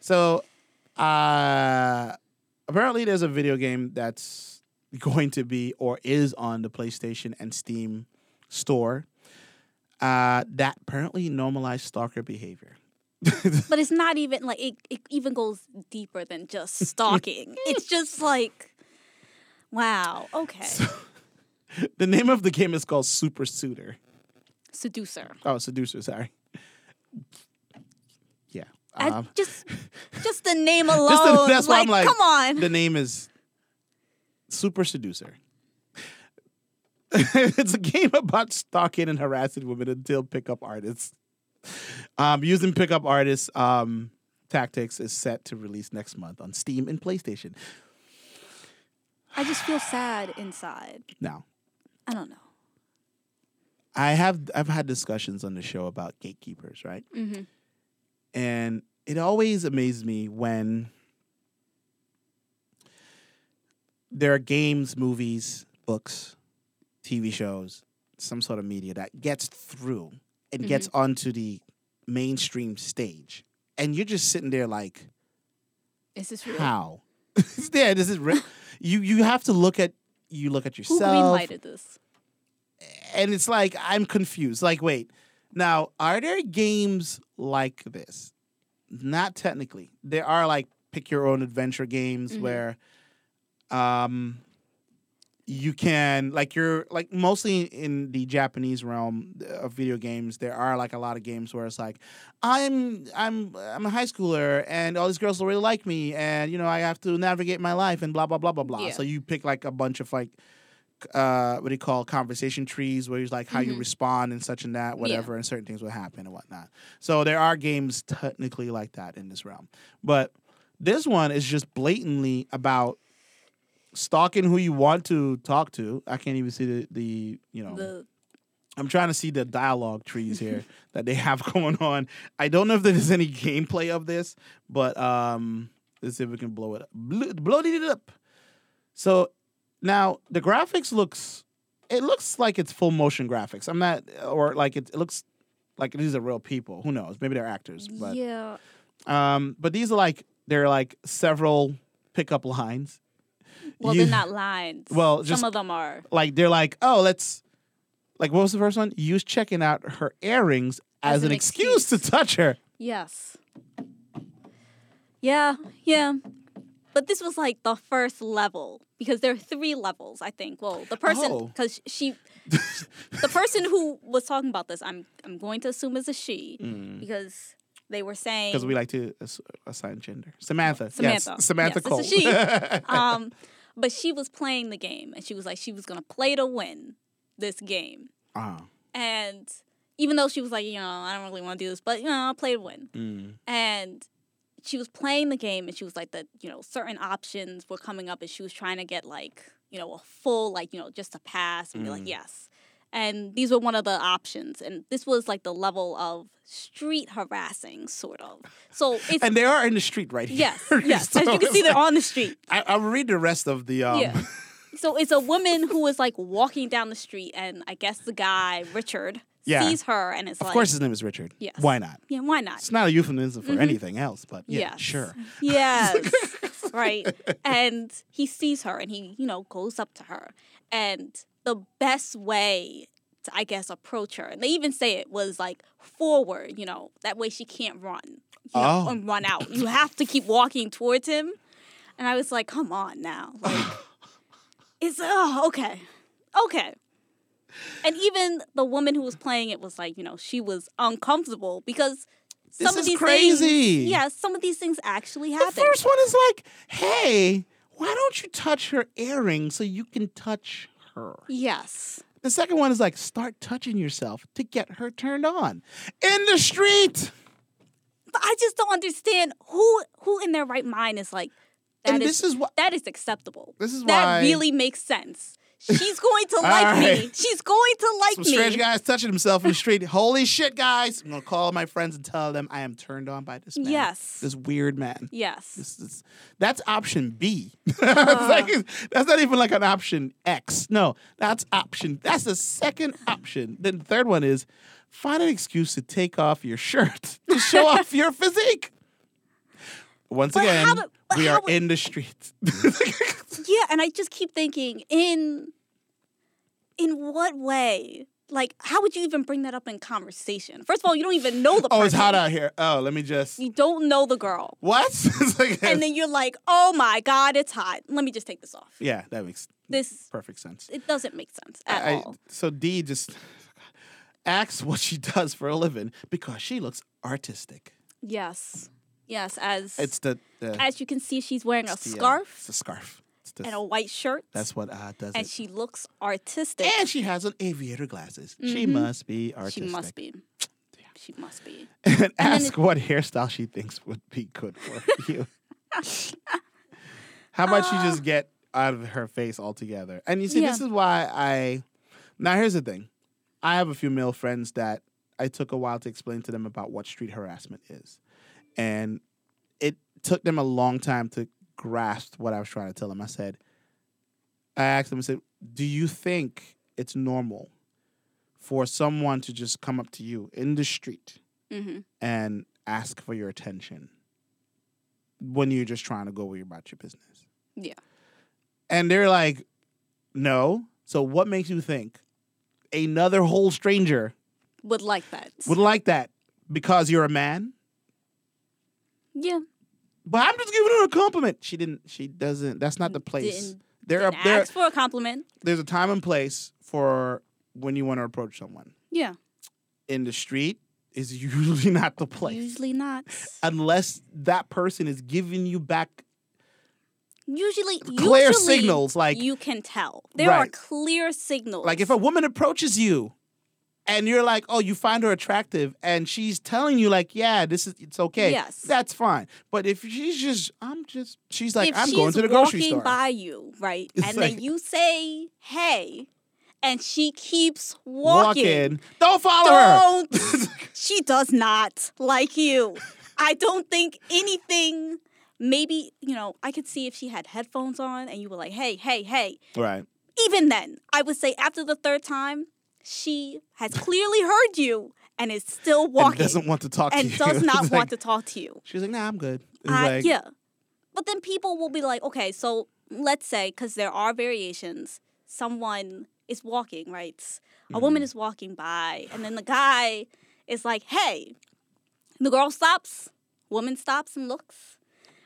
Speaker 2: So, uh, apparently, there's a video game that's going to be or is on the PlayStation and Steam store uh, that apparently normalized stalker behavior.
Speaker 3: But it's not even like it, it even goes deeper than just stalking. it's just like wow, okay.
Speaker 2: the name of the game is called Super Suitor.
Speaker 3: Seducer.
Speaker 2: Oh, Seducer. Sorry. Yeah.
Speaker 3: I
Speaker 2: Um,
Speaker 3: just just the name alone.
Speaker 2: The- that's why
Speaker 3: like,
Speaker 2: I'm like,
Speaker 3: come on.
Speaker 2: the name is Super Seducer. it's a game about stalking and harassing women until pickup artists. Um, using pickup artists um, tactics is set to release next month on Steam and PlayStation.
Speaker 3: I just feel sad inside.
Speaker 2: Now,
Speaker 3: I don't know.
Speaker 2: I have I've had discussions on the show about gatekeepers, right?
Speaker 3: Mm-hmm.
Speaker 2: And it always amazes me when there are games, movies, books, TV shows, some sort of media that gets through and gets onto the mainstream stage. And you're just sitting there like,
Speaker 3: Is this real?
Speaker 2: how? yeah, this is re- you you have to look at you look at yourself.
Speaker 3: Who greenlighted this?
Speaker 2: and it's like I'm confused. Like, wait, now are there games like this? Not technically. There are like pick your own adventure games
Speaker 3: Mhm.
Speaker 2: where, um, you can like you're like mostly in the Japanese realm of video games. There are like a lot of games where it's like, I'm I'm I'm a high schooler and all these girls will really like me and you know I have to navigate my life and blah blah blah blah blah.
Speaker 3: Yeah.
Speaker 2: So you pick like a bunch of like uh, what do you call conversation trees where it's like how you
Speaker 3: Mhm.
Speaker 2: respond and such and that, whatever, and certain things will happen and whatnot. So there are games technically like that in this realm. But this one is just blatantly about stalking who you want to talk to. I can't even see the, the you know
Speaker 3: The
Speaker 2: I'm trying to see the dialogue trees here that they have going on. I don't know if there's any gameplay of this, but um, let's see if we can blow it up. Blow, blow it up. So now the graphics looks, it looks like it's full motion graphics. I'm not, or like it, it looks like these are real people. Who knows? Maybe they're actors, but
Speaker 3: yeah.
Speaker 2: um, but these are like they're like several pickup lines.
Speaker 3: Well,
Speaker 2: You-
Speaker 3: they're not lines.
Speaker 2: Well, just-
Speaker 3: some of them are.
Speaker 2: like they're like, oh, let's like what was the first one? Use checking out her earrings as,
Speaker 3: As
Speaker 2: an,
Speaker 3: an
Speaker 2: excuse, to touch her.
Speaker 3: Yes. Yeah, yeah. But this was like the first level because there are three levels, I think. Well, the person
Speaker 2: Oh.
Speaker 3: because she the person who was talking about this, I'm I'm going to assume is a she because they were saying
Speaker 2: Because we like to ass- assign gender. Samantha.
Speaker 3: Samantha.
Speaker 2: Yes. Samantha
Speaker 3: Yes,
Speaker 2: Cole.
Speaker 3: it's a she. um but she was playing the game and she was like she was gonna play to win this game.
Speaker 2: Ah.
Speaker 3: And even though she was like, you know, I don't really want to do this, but you know, I'll play to win.
Speaker 2: Mm.
Speaker 3: and she was playing the game and she was like that, you know certain options were coming up and she was trying to get like you know a full like you know just a pass and be like
Speaker 2: Mm.
Speaker 3: yes and these were one of the options and this was like the level of street harassing sort of so it's
Speaker 2: And they are in the street right here.
Speaker 3: yes yes
Speaker 2: So
Speaker 3: as you can see they're
Speaker 2: like-
Speaker 3: on the street
Speaker 2: I, I'll read the rest of the. Um,
Speaker 3: yeah so it's a woman who is like walking down the street and i guess the guy richard
Speaker 2: Yeah.
Speaker 3: sees her and it's like.
Speaker 2: Of
Speaker 3: like
Speaker 2: course, his name is Richard.
Speaker 3: Yes.
Speaker 2: Why not?
Speaker 3: yeah why not
Speaker 2: It's not a euphemism for
Speaker 3: Mhm.
Speaker 2: anything else, but yeah,
Speaker 3: Yes.
Speaker 2: sure.
Speaker 3: Yes. right. And he sees her and he, you know, goes up to her. And the best way to, I guess, approach her, and they even say it was like forward, you know, that way she can't run you know,
Speaker 2: Oh.
Speaker 3: and run out. You have to keep walking towards him. And I was like, come on now. Like, it's, oh, okay. Okay. And even the woman who was playing it was like, you know, she was uncomfortable because some
Speaker 2: This
Speaker 3: of
Speaker 2: is
Speaker 3: these
Speaker 2: crazy.
Speaker 3: things, yeah, some of these things actually happen.
Speaker 2: The first one is like, hey, why don't you touch her earring so you can touch her?
Speaker 3: Yes.
Speaker 2: The second one is like, start touching yourself to get her turned on in the street.
Speaker 3: But I just don't understand who who in their right mind is like that
Speaker 2: and
Speaker 3: is-
Speaker 2: this is what
Speaker 3: that is acceptable.
Speaker 2: This is
Speaker 3: that
Speaker 2: why-
Speaker 3: really makes sense. She's going to like me. She's going to like
Speaker 2: some
Speaker 3: me.
Speaker 2: strange guys touching himself in the street. Holy shit, guys! I'm gonna call my friends and tell them I am turned on by this man.
Speaker 3: Yes.
Speaker 2: this weird man.
Speaker 3: Yes.
Speaker 2: This is, that's option B. Uh-huh. It's like- that's not even like an option X. No, that's option. That's the second option. Then the third one is find an excuse to take off your shirt to show off your physique. Once
Speaker 3: But
Speaker 2: again,
Speaker 3: do-
Speaker 2: we are
Speaker 3: would-
Speaker 2: in the street.
Speaker 3: Yeah, and I just keep thinking in in what way? Like, how would you even bring that up in conversation? First of all, you don't even know the person.
Speaker 2: oh, it's hot out here. Oh, let me just.
Speaker 3: You don't know the girl.
Speaker 2: What? Like-
Speaker 3: And then you're like, oh my God, it's hot. Let me just take this off.
Speaker 2: yeah, that makes
Speaker 3: This
Speaker 2: perfect sense.
Speaker 3: it doesn't make sense at
Speaker 2: I-
Speaker 3: all.
Speaker 2: so D just asks what she does for a living because she looks artistic.
Speaker 3: Yes. Yes, as
Speaker 2: It's the, the
Speaker 3: as you can see, she's wearing a
Speaker 2: the, uh,
Speaker 3: scarf.
Speaker 2: it's a scarf. That's
Speaker 3: and a white shirt.
Speaker 2: that's what uh, does
Speaker 3: and
Speaker 2: it.
Speaker 3: she looks artistic.
Speaker 2: And she has an aviator glasses. She
Speaker 3: Mhm.
Speaker 2: must be artistic.
Speaker 3: she must be. She must be.
Speaker 2: and
Speaker 3: then
Speaker 2: ask what hairstyle she thinks would be good for you. How about you
Speaker 3: Uh.
Speaker 2: just get out of her face altogether? And you see, this is why I. Now, here's the thing I have a few male friends that I took a while to explain to them about what street harassment is. And it took them a long time to grasp what I was trying to tell him. I said, I asked him, I said, Do you think it's normal for someone to just come up to you in the street
Speaker 3: hmm
Speaker 2: and ask for your attention when you're just trying to go about your business.
Speaker 3: Yeah.
Speaker 2: And they're like, no. So what makes you think another whole stranger
Speaker 3: Would like that.
Speaker 2: would like that because you're a man?
Speaker 3: yeah.
Speaker 2: But I'm just giving her a compliment. She didn't. She doesn't. That's not the place.
Speaker 3: Didn't,
Speaker 2: there,
Speaker 3: didn't
Speaker 2: are, there,
Speaker 3: ask for a compliment.
Speaker 2: there's a time and place for when you want to approach someone.
Speaker 3: Yeah.
Speaker 2: In the street is usually not the place,
Speaker 3: Usually not.
Speaker 2: unless that person is giving you back
Speaker 3: Usually,
Speaker 2: clear
Speaker 3: usually
Speaker 2: signals like
Speaker 3: you can tell. There are clear signals.
Speaker 2: like if a woman approaches you and you're like oh you find her attractive and she's telling you like yeah this is it's okay
Speaker 3: Yes.
Speaker 2: that's fine but if she's just i'm just she's like
Speaker 3: if
Speaker 2: i'm
Speaker 3: she's
Speaker 2: going to the grocery
Speaker 3: walking
Speaker 2: store
Speaker 3: by you, right,
Speaker 2: It's
Speaker 3: and
Speaker 2: like-
Speaker 3: then you say hey, and she keeps walking.
Speaker 2: in don't follow her
Speaker 3: Don't. she does not like you. I don't think anything. Maybe you know. I could see if she had headphones on, and you were like, "Hey, hey, hey."
Speaker 2: right
Speaker 3: Even then, I would say after the third time, she has clearly heard you and is still
Speaker 2: and
Speaker 3: walking
Speaker 2: doesn't want to talk
Speaker 3: and
Speaker 2: to you And
Speaker 3: does not
Speaker 2: It's
Speaker 3: want
Speaker 2: like-
Speaker 3: to talk to you.
Speaker 2: she's like nah i'm good
Speaker 3: Uh,
Speaker 2: like,
Speaker 3: yeah. But then people will be like, okay, so let's say, because there are variations, someone is walking, right? A
Speaker 2: Mm-hmm.
Speaker 3: woman is walking by, and then the guy is like, hey. The girl stops, woman stops and looks,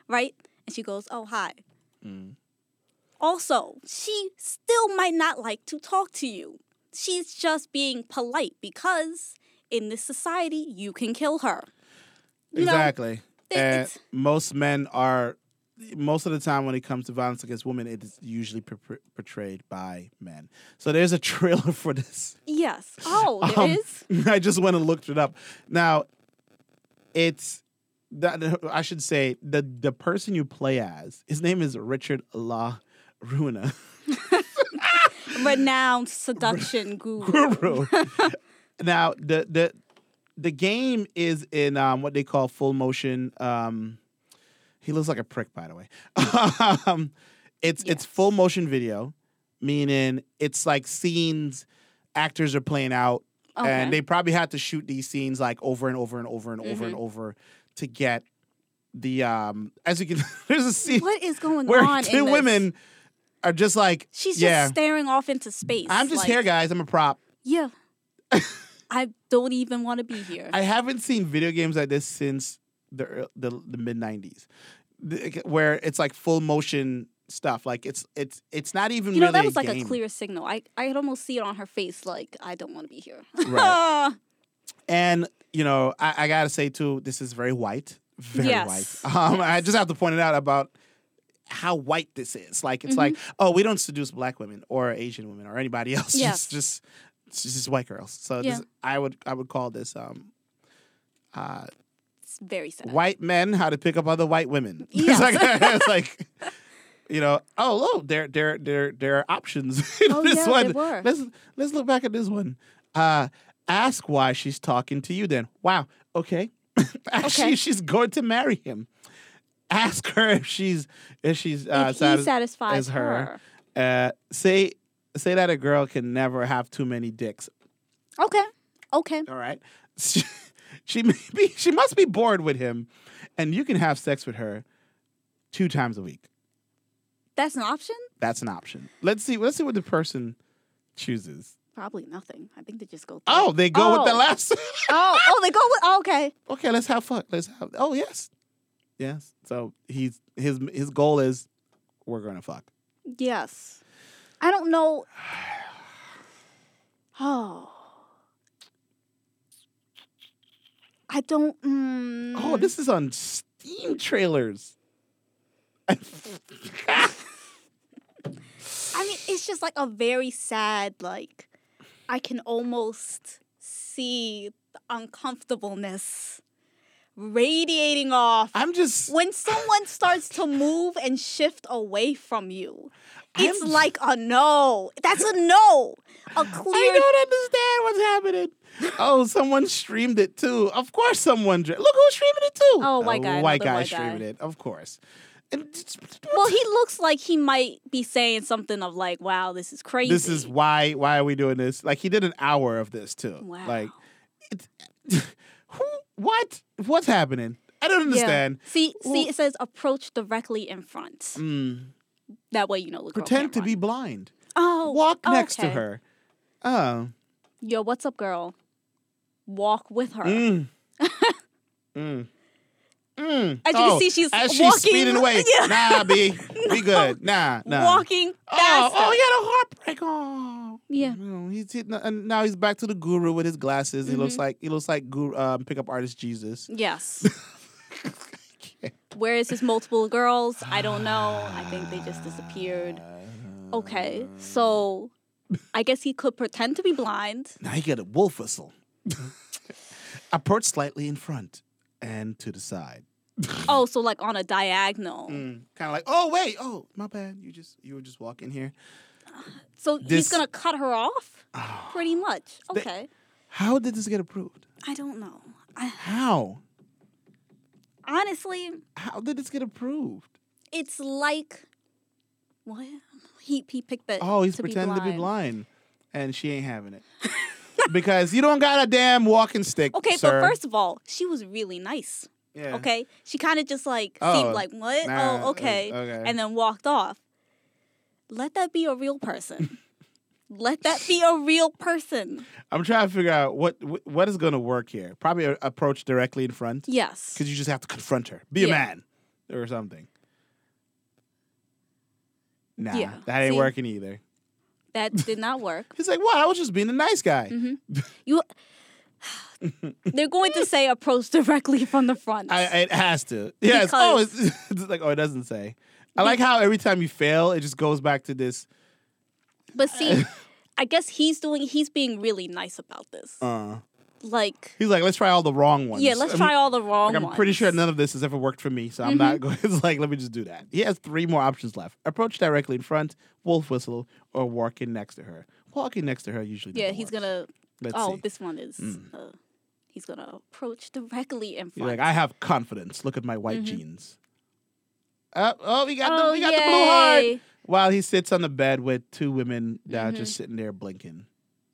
Speaker 3: right? And she goes, oh, hi.
Speaker 2: Mm.
Speaker 3: Also, she still might not like to talk to you. She's just being polite because in this society, you can kill her. You
Speaker 2: exactly
Speaker 3: it-
Speaker 2: and most men are most of the time when it comes to violence against women it is usually por- portrayed by men so there's a trailer for this
Speaker 3: Yes. Oh, there is.
Speaker 2: Um, I just went and looked it up. Now, it's that I should say the the person you play as. His name is Richard La Ruina
Speaker 3: renowned seduction guru.
Speaker 2: Guru. now the the the game is in um, what they call full motion. Um, he looks like a prick, by the way. um, it's it's full motion video, meaning it's like scenes actors are playing out
Speaker 3: Okay.
Speaker 2: and they probably had to shoot these scenes like over and over and over and over and
Speaker 3: Mm-hmm.
Speaker 2: over to get the um as you can there's a scene
Speaker 3: what is going
Speaker 2: where
Speaker 3: on?
Speaker 2: two
Speaker 3: in this?
Speaker 2: Are just like
Speaker 3: She's just staring off into space.
Speaker 2: i'm just
Speaker 3: like,
Speaker 2: here guys i'm a prop
Speaker 3: Yeah. I don't even want to be here.
Speaker 2: i haven't seen video games like this since the the, the mid 90s where it's like full motion stuff like it's it's it's not even
Speaker 3: you know,
Speaker 2: really
Speaker 3: that was like
Speaker 2: game.
Speaker 3: a clear signal. I, I could almost see it on her face, like, I don't want to be here.
Speaker 2: Right. And you know, I, I gotta say too, this is very white, very
Speaker 3: Yes.
Speaker 2: white. Um, I just have to point it out about how white this is. Like, it's
Speaker 3: Mm-hmm.
Speaker 2: like, oh, we don't seduce black women or Asian women or anybody else.
Speaker 3: Yes.
Speaker 2: Just, just, it's just white girls. So
Speaker 3: Yeah.
Speaker 2: this, I would, I would call this um, uh,
Speaker 3: it's very sad.
Speaker 2: white men how to pick up other white women.
Speaker 3: Yes.
Speaker 2: it's like, it's like. You know, oh, oh, there, there, there, there are options. in
Speaker 3: Oh,
Speaker 2: this
Speaker 3: yeah,
Speaker 2: one.
Speaker 3: there were.
Speaker 2: Let's let's look back at this one. Uh, ask why she's talking to you. Then, wow, okay. Actually,
Speaker 3: Okay.
Speaker 2: she's going to marry him. Ask her if she's if she's uh,
Speaker 3: if
Speaker 2: satis-
Speaker 3: satisfies
Speaker 2: as her.
Speaker 3: her.
Speaker 2: Uh, say say that a girl can never have too many dicks.
Speaker 3: Okay. Okay.
Speaker 2: All right, she, she may be she must be bored with him, and you can have sex with her two times a week.
Speaker 3: That's an option?
Speaker 2: That's an option. Let's see. Let's see what the person chooses.
Speaker 3: Probably nothing. I think they just go.
Speaker 2: Oh, they go with the
Speaker 3: Oh.
Speaker 2: last.
Speaker 3: oh, oh, they go with. Oh, okay.
Speaker 2: okay, let's have fun. Let's have. Oh yes, yes. So he's his his goal is we're gonna fuck.
Speaker 3: Yes. I don't know. Oh. I don't. Mm,
Speaker 2: Oh, this is on Steam trailers.
Speaker 3: I mean, it's just like a very sad like I can almost see the uncomfortableness radiating off
Speaker 2: I'm just
Speaker 3: when someone starts to move and shift away from you. It's
Speaker 2: I'm-
Speaker 3: like a no. That's a no. A clear
Speaker 2: I don't understand what's happening. Oh, someone streamed it too. Of course, someone. Look who's streaming it too.
Speaker 3: Oh, white guy,
Speaker 2: A white guy
Speaker 3: white guy.
Speaker 2: streaming it. Of course.
Speaker 3: Well, he looks like he might be saying something of like, "Wow, this is crazy."
Speaker 2: this is why. Why are we doing this? Like he did an hour of this too.
Speaker 3: Wow.
Speaker 2: Like? What? What's happening? I don't
Speaker 3: Yeah.
Speaker 2: understand.
Speaker 3: See,
Speaker 2: Well-
Speaker 3: see, it says approach directly in front.
Speaker 2: Mm,
Speaker 3: That way, you know,
Speaker 2: pretend to be blind.
Speaker 3: Oh,
Speaker 2: Walk next to her. Oh.
Speaker 3: Yo, what's up, girl? Walk with her.
Speaker 2: Mm. mm. Mm.
Speaker 3: As you can
Speaker 2: Oh,
Speaker 3: see, she's
Speaker 2: as she's
Speaker 3: walking-
Speaker 2: speeding away.
Speaker 3: Yeah.
Speaker 2: Nah, B, be good. Nah, nah.
Speaker 3: Walking
Speaker 2: Oh, oh, he had a heartbreak. Oh,
Speaker 3: Yeah.
Speaker 2: No, he's he, and now he's back to the guru with his glasses. He
Speaker 3: Mm-hmm.
Speaker 2: looks like he looks like guru, um, pickup artist Jesus.
Speaker 3: Yes. Where is his multiple girls? I don't know. I think they just disappeared. Okay, so I guess he could pretend to be blind.
Speaker 2: Now he get a wolf whistle. Approach slightly in front and to the side.
Speaker 3: Oh, so like on a diagonal.
Speaker 2: Mm, kind of like, oh wait, oh my bad. You just you were just walking here.
Speaker 3: So
Speaker 2: This-
Speaker 3: he's gonna cut her off? Pretty much.
Speaker 2: They-
Speaker 3: Okay.
Speaker 2: How did this get approved?
Speaker 3: I don't know. I,
Speaker 2: How?
Speaker 3: honestly,
Speaker 2: How did this get approved?
Speaker 3: it's like what? He he picked the
Speaker 2: Oh, he's pretending
Speaker 3: be
Speaker 2: to be
Speaker 3: blind,
Speaker 2: and she ain't having it because you don't got a damn walking stick.
Speaker 3: Okay,
Speaker 2: sir.
Speaker 3: but first of all, she was really nice.
Speaker 2: yeah.
Speaker 3: Okay, she kind of just like
Speaker 2: Oh,
Speaker 3: seemed like what?
Speaker 2: nah,
Speaker 3: oh, okay.
Speaker 2: okay.
Speaker 3: and then walked off. Let that be a real person. Let that be a real person.
Speaker 2: I'm trying to figure out what what- is going to work here. Probably a, approach directly in front
Speaker 3: Yes.
Speaker 2: because you just have to confront her. Be a man or something. Nah,
Speaker 3: Yeah,
Speaker 2: that ain't
Speaker 3: see?
Speaker 2: working either.
Speaker 3: That did not work.
Speaker 2: He's like, "What? I was just being a nice guy."
Speaker 3: Mm-hmm. You. They're going to say approach directly from the front.
Speaker 2: I, it has to. Yes. oh, it's, it's like oh, it doesn't say. I like how every time you fail, it just goes back to this.
Speaker 3: but see, I guess he's doing. He's being really nice about this.
Speaker 2: Uh,
Speaker 3: Like,
Speaker 2: he's like, let's try all the wrong ones.
Speaker 3: yeah, let's try all the wrong
Speaker 2: Like, I'm
Speaker 3: ones.
Speaker 2: pretty sure none of this has ever worked for me, so I'm not going. It's like, let me just do that. He has three more options left: approach directly in front, wolf whistle, or walking next to her. Walking next to her usually.
Speaker 3: Yeah, he's
Speaker 2: works.
Speaker 3: gonna.
Speaker 2: Let's
Speaker 3: oh,
Speaker 2: see. Mm.
Speaker 3: this one is. Uh, he's gonna approach directly in
Speaker 2: He's
Speaker 3: front.
Speaker 2: like, I have confidence. Look at my white jeans. Uh, oh, we got
Speaker 3: Mm-hmm. oh,
Speaker 2: the we got the blue heart. While he sits on the bed with two women that
Speaker 3: Mm-hmm.
Speaker 2: just sitting there blinking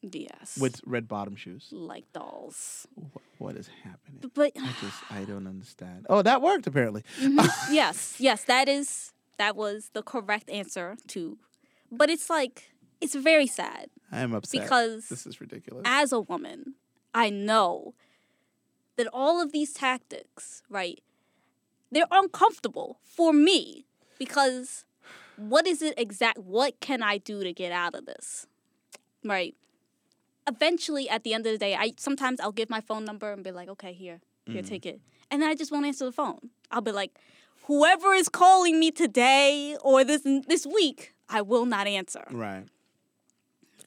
Speaker 3: Yes.
Speaker 2: with red bottom shoes.
Speaker 3: like dolls.
Speaker 2: Wh- what is happening?
Speaker 3: But
Speaker 2: I just I don't understand. Oh, that worked apparently. Mm-hmm.
Speaker 3: yes, yes, that is that was the correct answer to. But it's like it's very sad
Speaker 2: I am upset
Speaker 3: because
Speaker 2: this is ridiculous.
Speaker 3: as a woman, I know that all of these tactics, right? They're uncomfortable for me because what is it exact what can I do to get out of this? Right? Eventually at the end of the day, I sometimes I'll give my phone number and be like, "Okay, here. Here, take it." And then I just won't answer the phone. I'll be like, "Whoever is calling me today or this this week, I will not answer.
Speaker 2: right.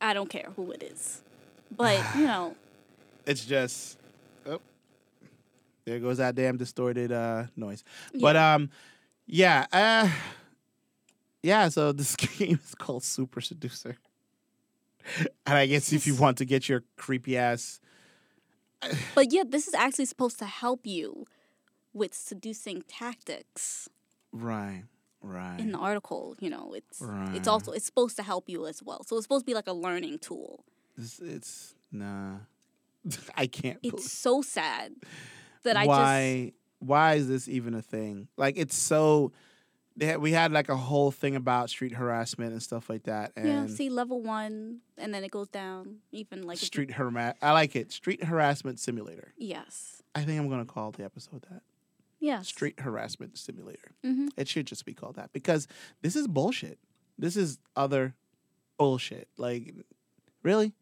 Speaker 3: I don't care who it is." But, you know,
Speaker 2: It's just oh, there goes that damn distorted uh noise. But um yeah, uh yeah, so this game is called Super Seducer. And I guess if you want to get your creepy ass
Speaker 3: But yeah, this is actually supposed to help you with seducing tactics.
Speaker 2: right, right.
Speaker 3: In the article, you know, it's
Speaker 2: Right.
Speaker 3: it's also it's supposed to help you as well. So it's supposed to be like a learning tool.
Speaker 2: It's, it's nah. I can't
Speaker 3: It's
Speaker 2: believe
Speaker 3: so sad that I
Speaker 2: why why is this even a thing? Like it's so they had, we had like a whole thing about street harassment and stuff like that
Speaker 3: just yeah
Speaker 2: and
Speaker 3: see level one and then it goes down even like if you-
Speaker 2: street harassment. I like it. Street harassment simulator.
Speaker 3: yes
Speaker 2: I think I'm going to call the episode that.
Speaker 3: yes
Speaker 2: Street harassment simulator.
Speaker 3: Mhm.
Speaker 2: It should just be called that because this is bullshit. This is other bullshit. Like really?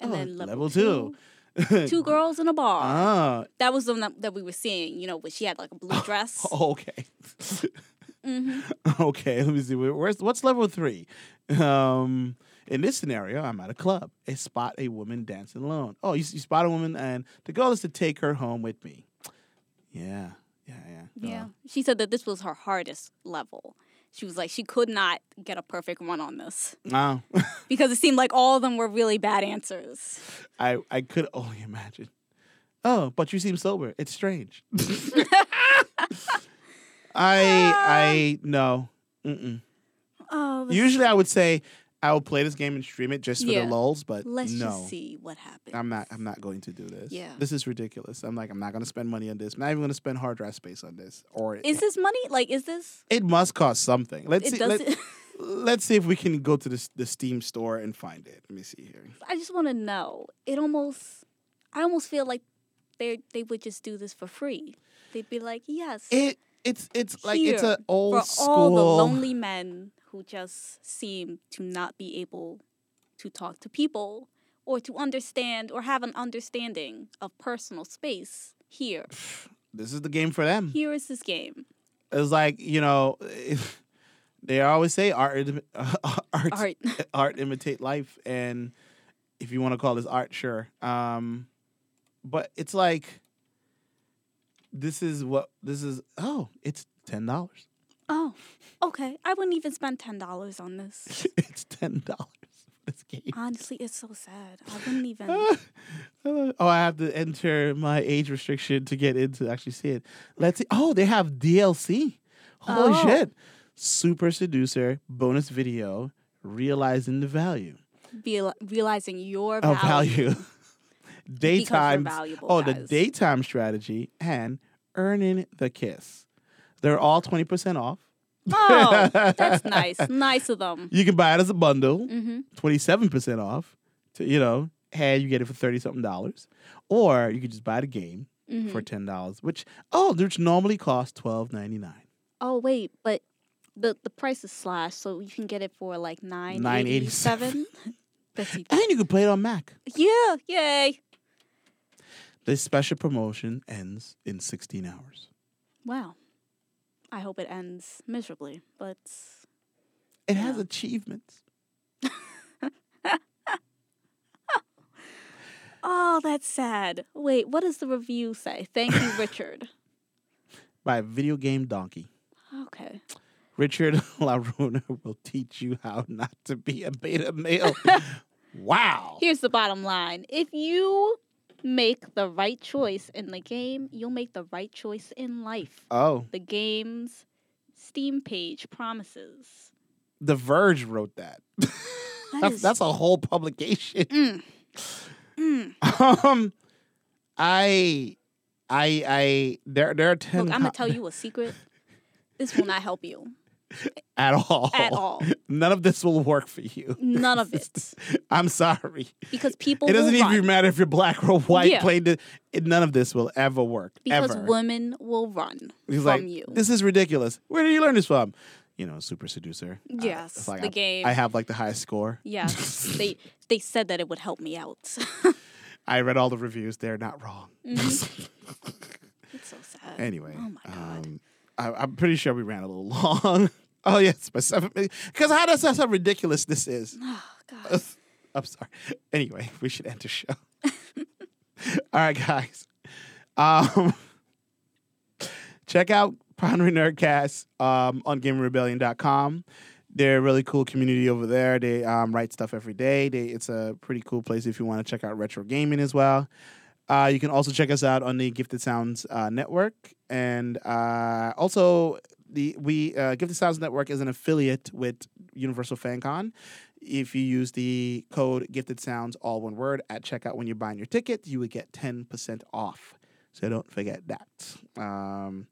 Speaker 3: and
Speaker 2: Oh,
Speaker 3: then level,
Speaker 2: level
Speaker 3: two, two girls in a bar.
Speaker 2: Ah,
Speaker 3: that was the one that, that we were seeing. You know, but she had like a blue dress.
Speaker 2: okay.
Speaker 3: Mm-hmm.
Speaker 2: okay, let me see. Where's what's level three? Um, in this scenario, I'm at a club. I spot a woman dancing alone. Oh, you, you spot a woman, and the goal is to take her home with me. Yeah, yeah, yeah.
Speaker 3: Yeah.
Speaker 2: Uh,
Speaker 3: She said that this was her hardest level. She was like, she could not get a perfect one on this
Speaker 2: wow.
Speaker 3: because it seemed like all of them were really bad answers.
Speaker 2: I I could only imagine. Oh, but you seem sober. It's strange. I I no. Mm-mm.
Speaker 3: Oh,
Speaker 2: Usually, I would say I will play this game and stream it just for
Speaker 3: Yeah.
Speaker 2: the lulls, but
Speaker 3: let's
Speaker 2: no.
Speaker 3: just see what happens.
Speaker 2: I'm not. I'm not going to do this.
Speaker 3: Yeah.
Speaker 2: This is ridiculous. I'm like. I'm not going to spend money on this. I'm not even going to spend hard drive space on this. Or
Speaker 3: Is this money? Like, is this?
Speaker 2: it must cost something. Let's
Speaker 3: It
Speaker 2: see.
Speaker 3: does.
Speaker 2: Let, let's see if we can go to the the Steam store and find it. Let me see here.
Speaker 3: I just want to know. It almost, I almost feel like they they would just do this for free. They'd be like, yes,
Speaker 2: It it's it's like it's an old
Speaker 3: for
Speaker 2: school.
Speaker 3: all the lonely men who just seem to not be able to talk to people or to understand or have an understanding of personal space. Here,
Speaker 2: This is the game for them.
Speaker 3: here is this game.
Speaker 2: It's like you know. They always say art, im- art,
Speaker 3: Art.
Speaker 2: art imitate life, and if you want to call this art, sure. Um, but it's like this is what this is. Oh, it's ten dollars.
Speaker 3: Oh, okay. I wouldn't even spend ten dollars on this.
Speaker 2: it's ten dollars for this game.
Speaker 3: Honestly, it's so sad. I wouldn't even.
Speaker 2: oh, I have to enter my age restriction to get into actually see it. Let's see. Oh, they have DLC. Holy
Speaker 3: Oh.
Speaker 2: shit! Super seducer bonus video realizing the value
Speaker 3: Be, realizing your value.
Speaker 2: value. daytime.
Speaker 3: valuable,
Speaker 2: oh, the daytime strategy and earning the kiss. They're all twenty percent off.
Speaker 3: Oh, that's nice. Nice of them.
Speaker 2: You can buy it as a bundle.
Speaker 3: Mm-hmm.
Speaker 2: 27% off to, you know, and you get it for 30 something dollars. Or you could just buy the game
Speaker 3: Mm-hmm.
Speaker 2: for $10, which, oh, which normally costs twelve ninety nine.
Speaker 3: Oh wait, but the the price is slashed, so you can get it for like
Speaker 2: $9.87.
Speaker 3: seven.
Speaker 2: And you can play it on Mac.
Speaker 3: Yeah, yay!
Speaker 2: This special promotion ends in 16 hours.
Speaker 3: Wow. I hope it ends miserably, but
Speaker 2: It has achievements.
Speaker 3: oh, that's sad. Wait, what does the review say? Thank you, Richard.
Speaker 2: by Video Game Donkey.
Speaker 3: Okay.
Speaker 2: Richard La Ruina will teach you how not to be a beta male. wow.
Speaker 3: Here's the bottom line: if you make the right choice in the game, you'll make the right choice in life.
Speaker 2: Oh,
Speaker 3: The game's Steam page promises.
Speaker 2: The Verge wrote that.
Speaker 3: That
Speaker 2: that's,
Speaker 3: is-
Speaker 2: that's a whole publication.
Speaker 3: Mm. Mm.
Speaker 2: Um, I, I, I. There, there are ten.
Speaker 3: Look, I'm gonna tell you a secret. This will not help you
Speaker 2: at all.
Speaker 3: at all.
Speaker 2: None of this will work for you.
Speaker 3: None of it,
Speaker 2: I'm sorry.
Speaker 3: because people
Speaker 2: It doesn't even
Speaker 3: run.
Speaker 2: matter if you're black or white.
Speaker 3: Yeah.
Speaker 2: Playing it, none of this will ever work.
Speaker 3: because
Speaker 2: ever.
Speaker 3: women will run
Speaker 2: He's
Speaker 3: from
Speaker 2: like,
Speaker 3: you.
Speaker 2: this is ridiculous. Where did you learn this from? You know, Super Seducer.
Speaker 3: Yes,
Speaker 2: like
Speaker 3: the
Speaker 2: I,
Speaker 3: game.
Speaker 2: I have like the highest score.
Speaker 3: yes, they they said that it would help me out.
Speaker 2: I read all the reviews. They're not wrong.
Speaker 3: it's so sad.
Speaker 2: Anyway,
Speaker 3: Oh my God.
Speaker 2: um, I, I'm pretty sure we ran a little long. oh yes, by seven minutes. Because how does that's how ridiculous this is?
Speaker 3: Oh God.
Speaker 2: I'm sorry. Anyway, we should end the show. All right, guys. Um, check out Pondering Nerdcast um, on GamerRebellion.com. They're a really cool community over there. They um, write stuff every day. They, it's a pretty cool place if you want to check out retro gaming as well. Uh, you can also check us out on the Gifted Sounds uh, network, and uh, also the we uh, Gifted Sounds network is an affiliate with Universal FanCon. If you use the code Gifted Sounds, all one word, at checkout when you're buying your ticket, you would get ten percent off. So don't forget that. Um,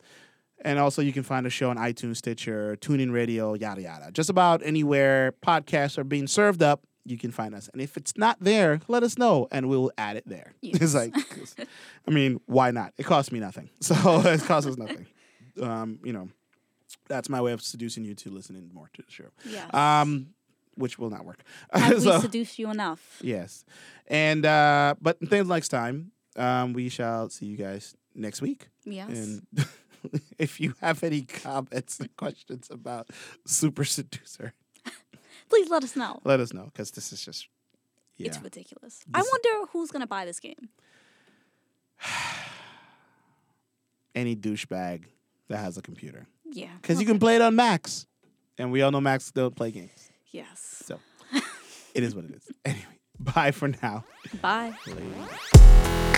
Speaker 2: and also, you can find the show on iTunes, Stitcher, TuneIn Radio, yada yada. Just about anywhere podcasts are being served up, you can find us. And if it's not there, let us know, and we'll add it there.
Speaker 3: Yes.
Speaker 2: It's like, I mean, why not? It costs me nothing, so it costs us nothing. Um, you know, that's my way of seducing you to listening more to the show.
Speaker 3: Yes.
Speaker 2: Um, which will not work.
Speaker 3: Have
Speaker 2: So-
Speaker 3: we seduced you enough?
Speaker 2: Yes. And uh but until next time, um we shall see you guys next week.
Speaker 3: Yes.
Speaker 2: And if you have any comments and questions about Super Seducer,
Speaker 3: Please let us know.
Speaker 2: let us know because this is just yeah.
Speaker 3: It's ridiculous. I wonder who's gonna buy this game.
Speaker 2: any douchebag that has a computer
Speaker 3: Yeah.
Speaker 2: because you can play it on Macs, and we all know Macs don't play games.
Speaker 3: Yes.
Speaker 2: So it is what it is. Anyway, bye for now.
Speaker 3: Bye.
Speaker 2: Later.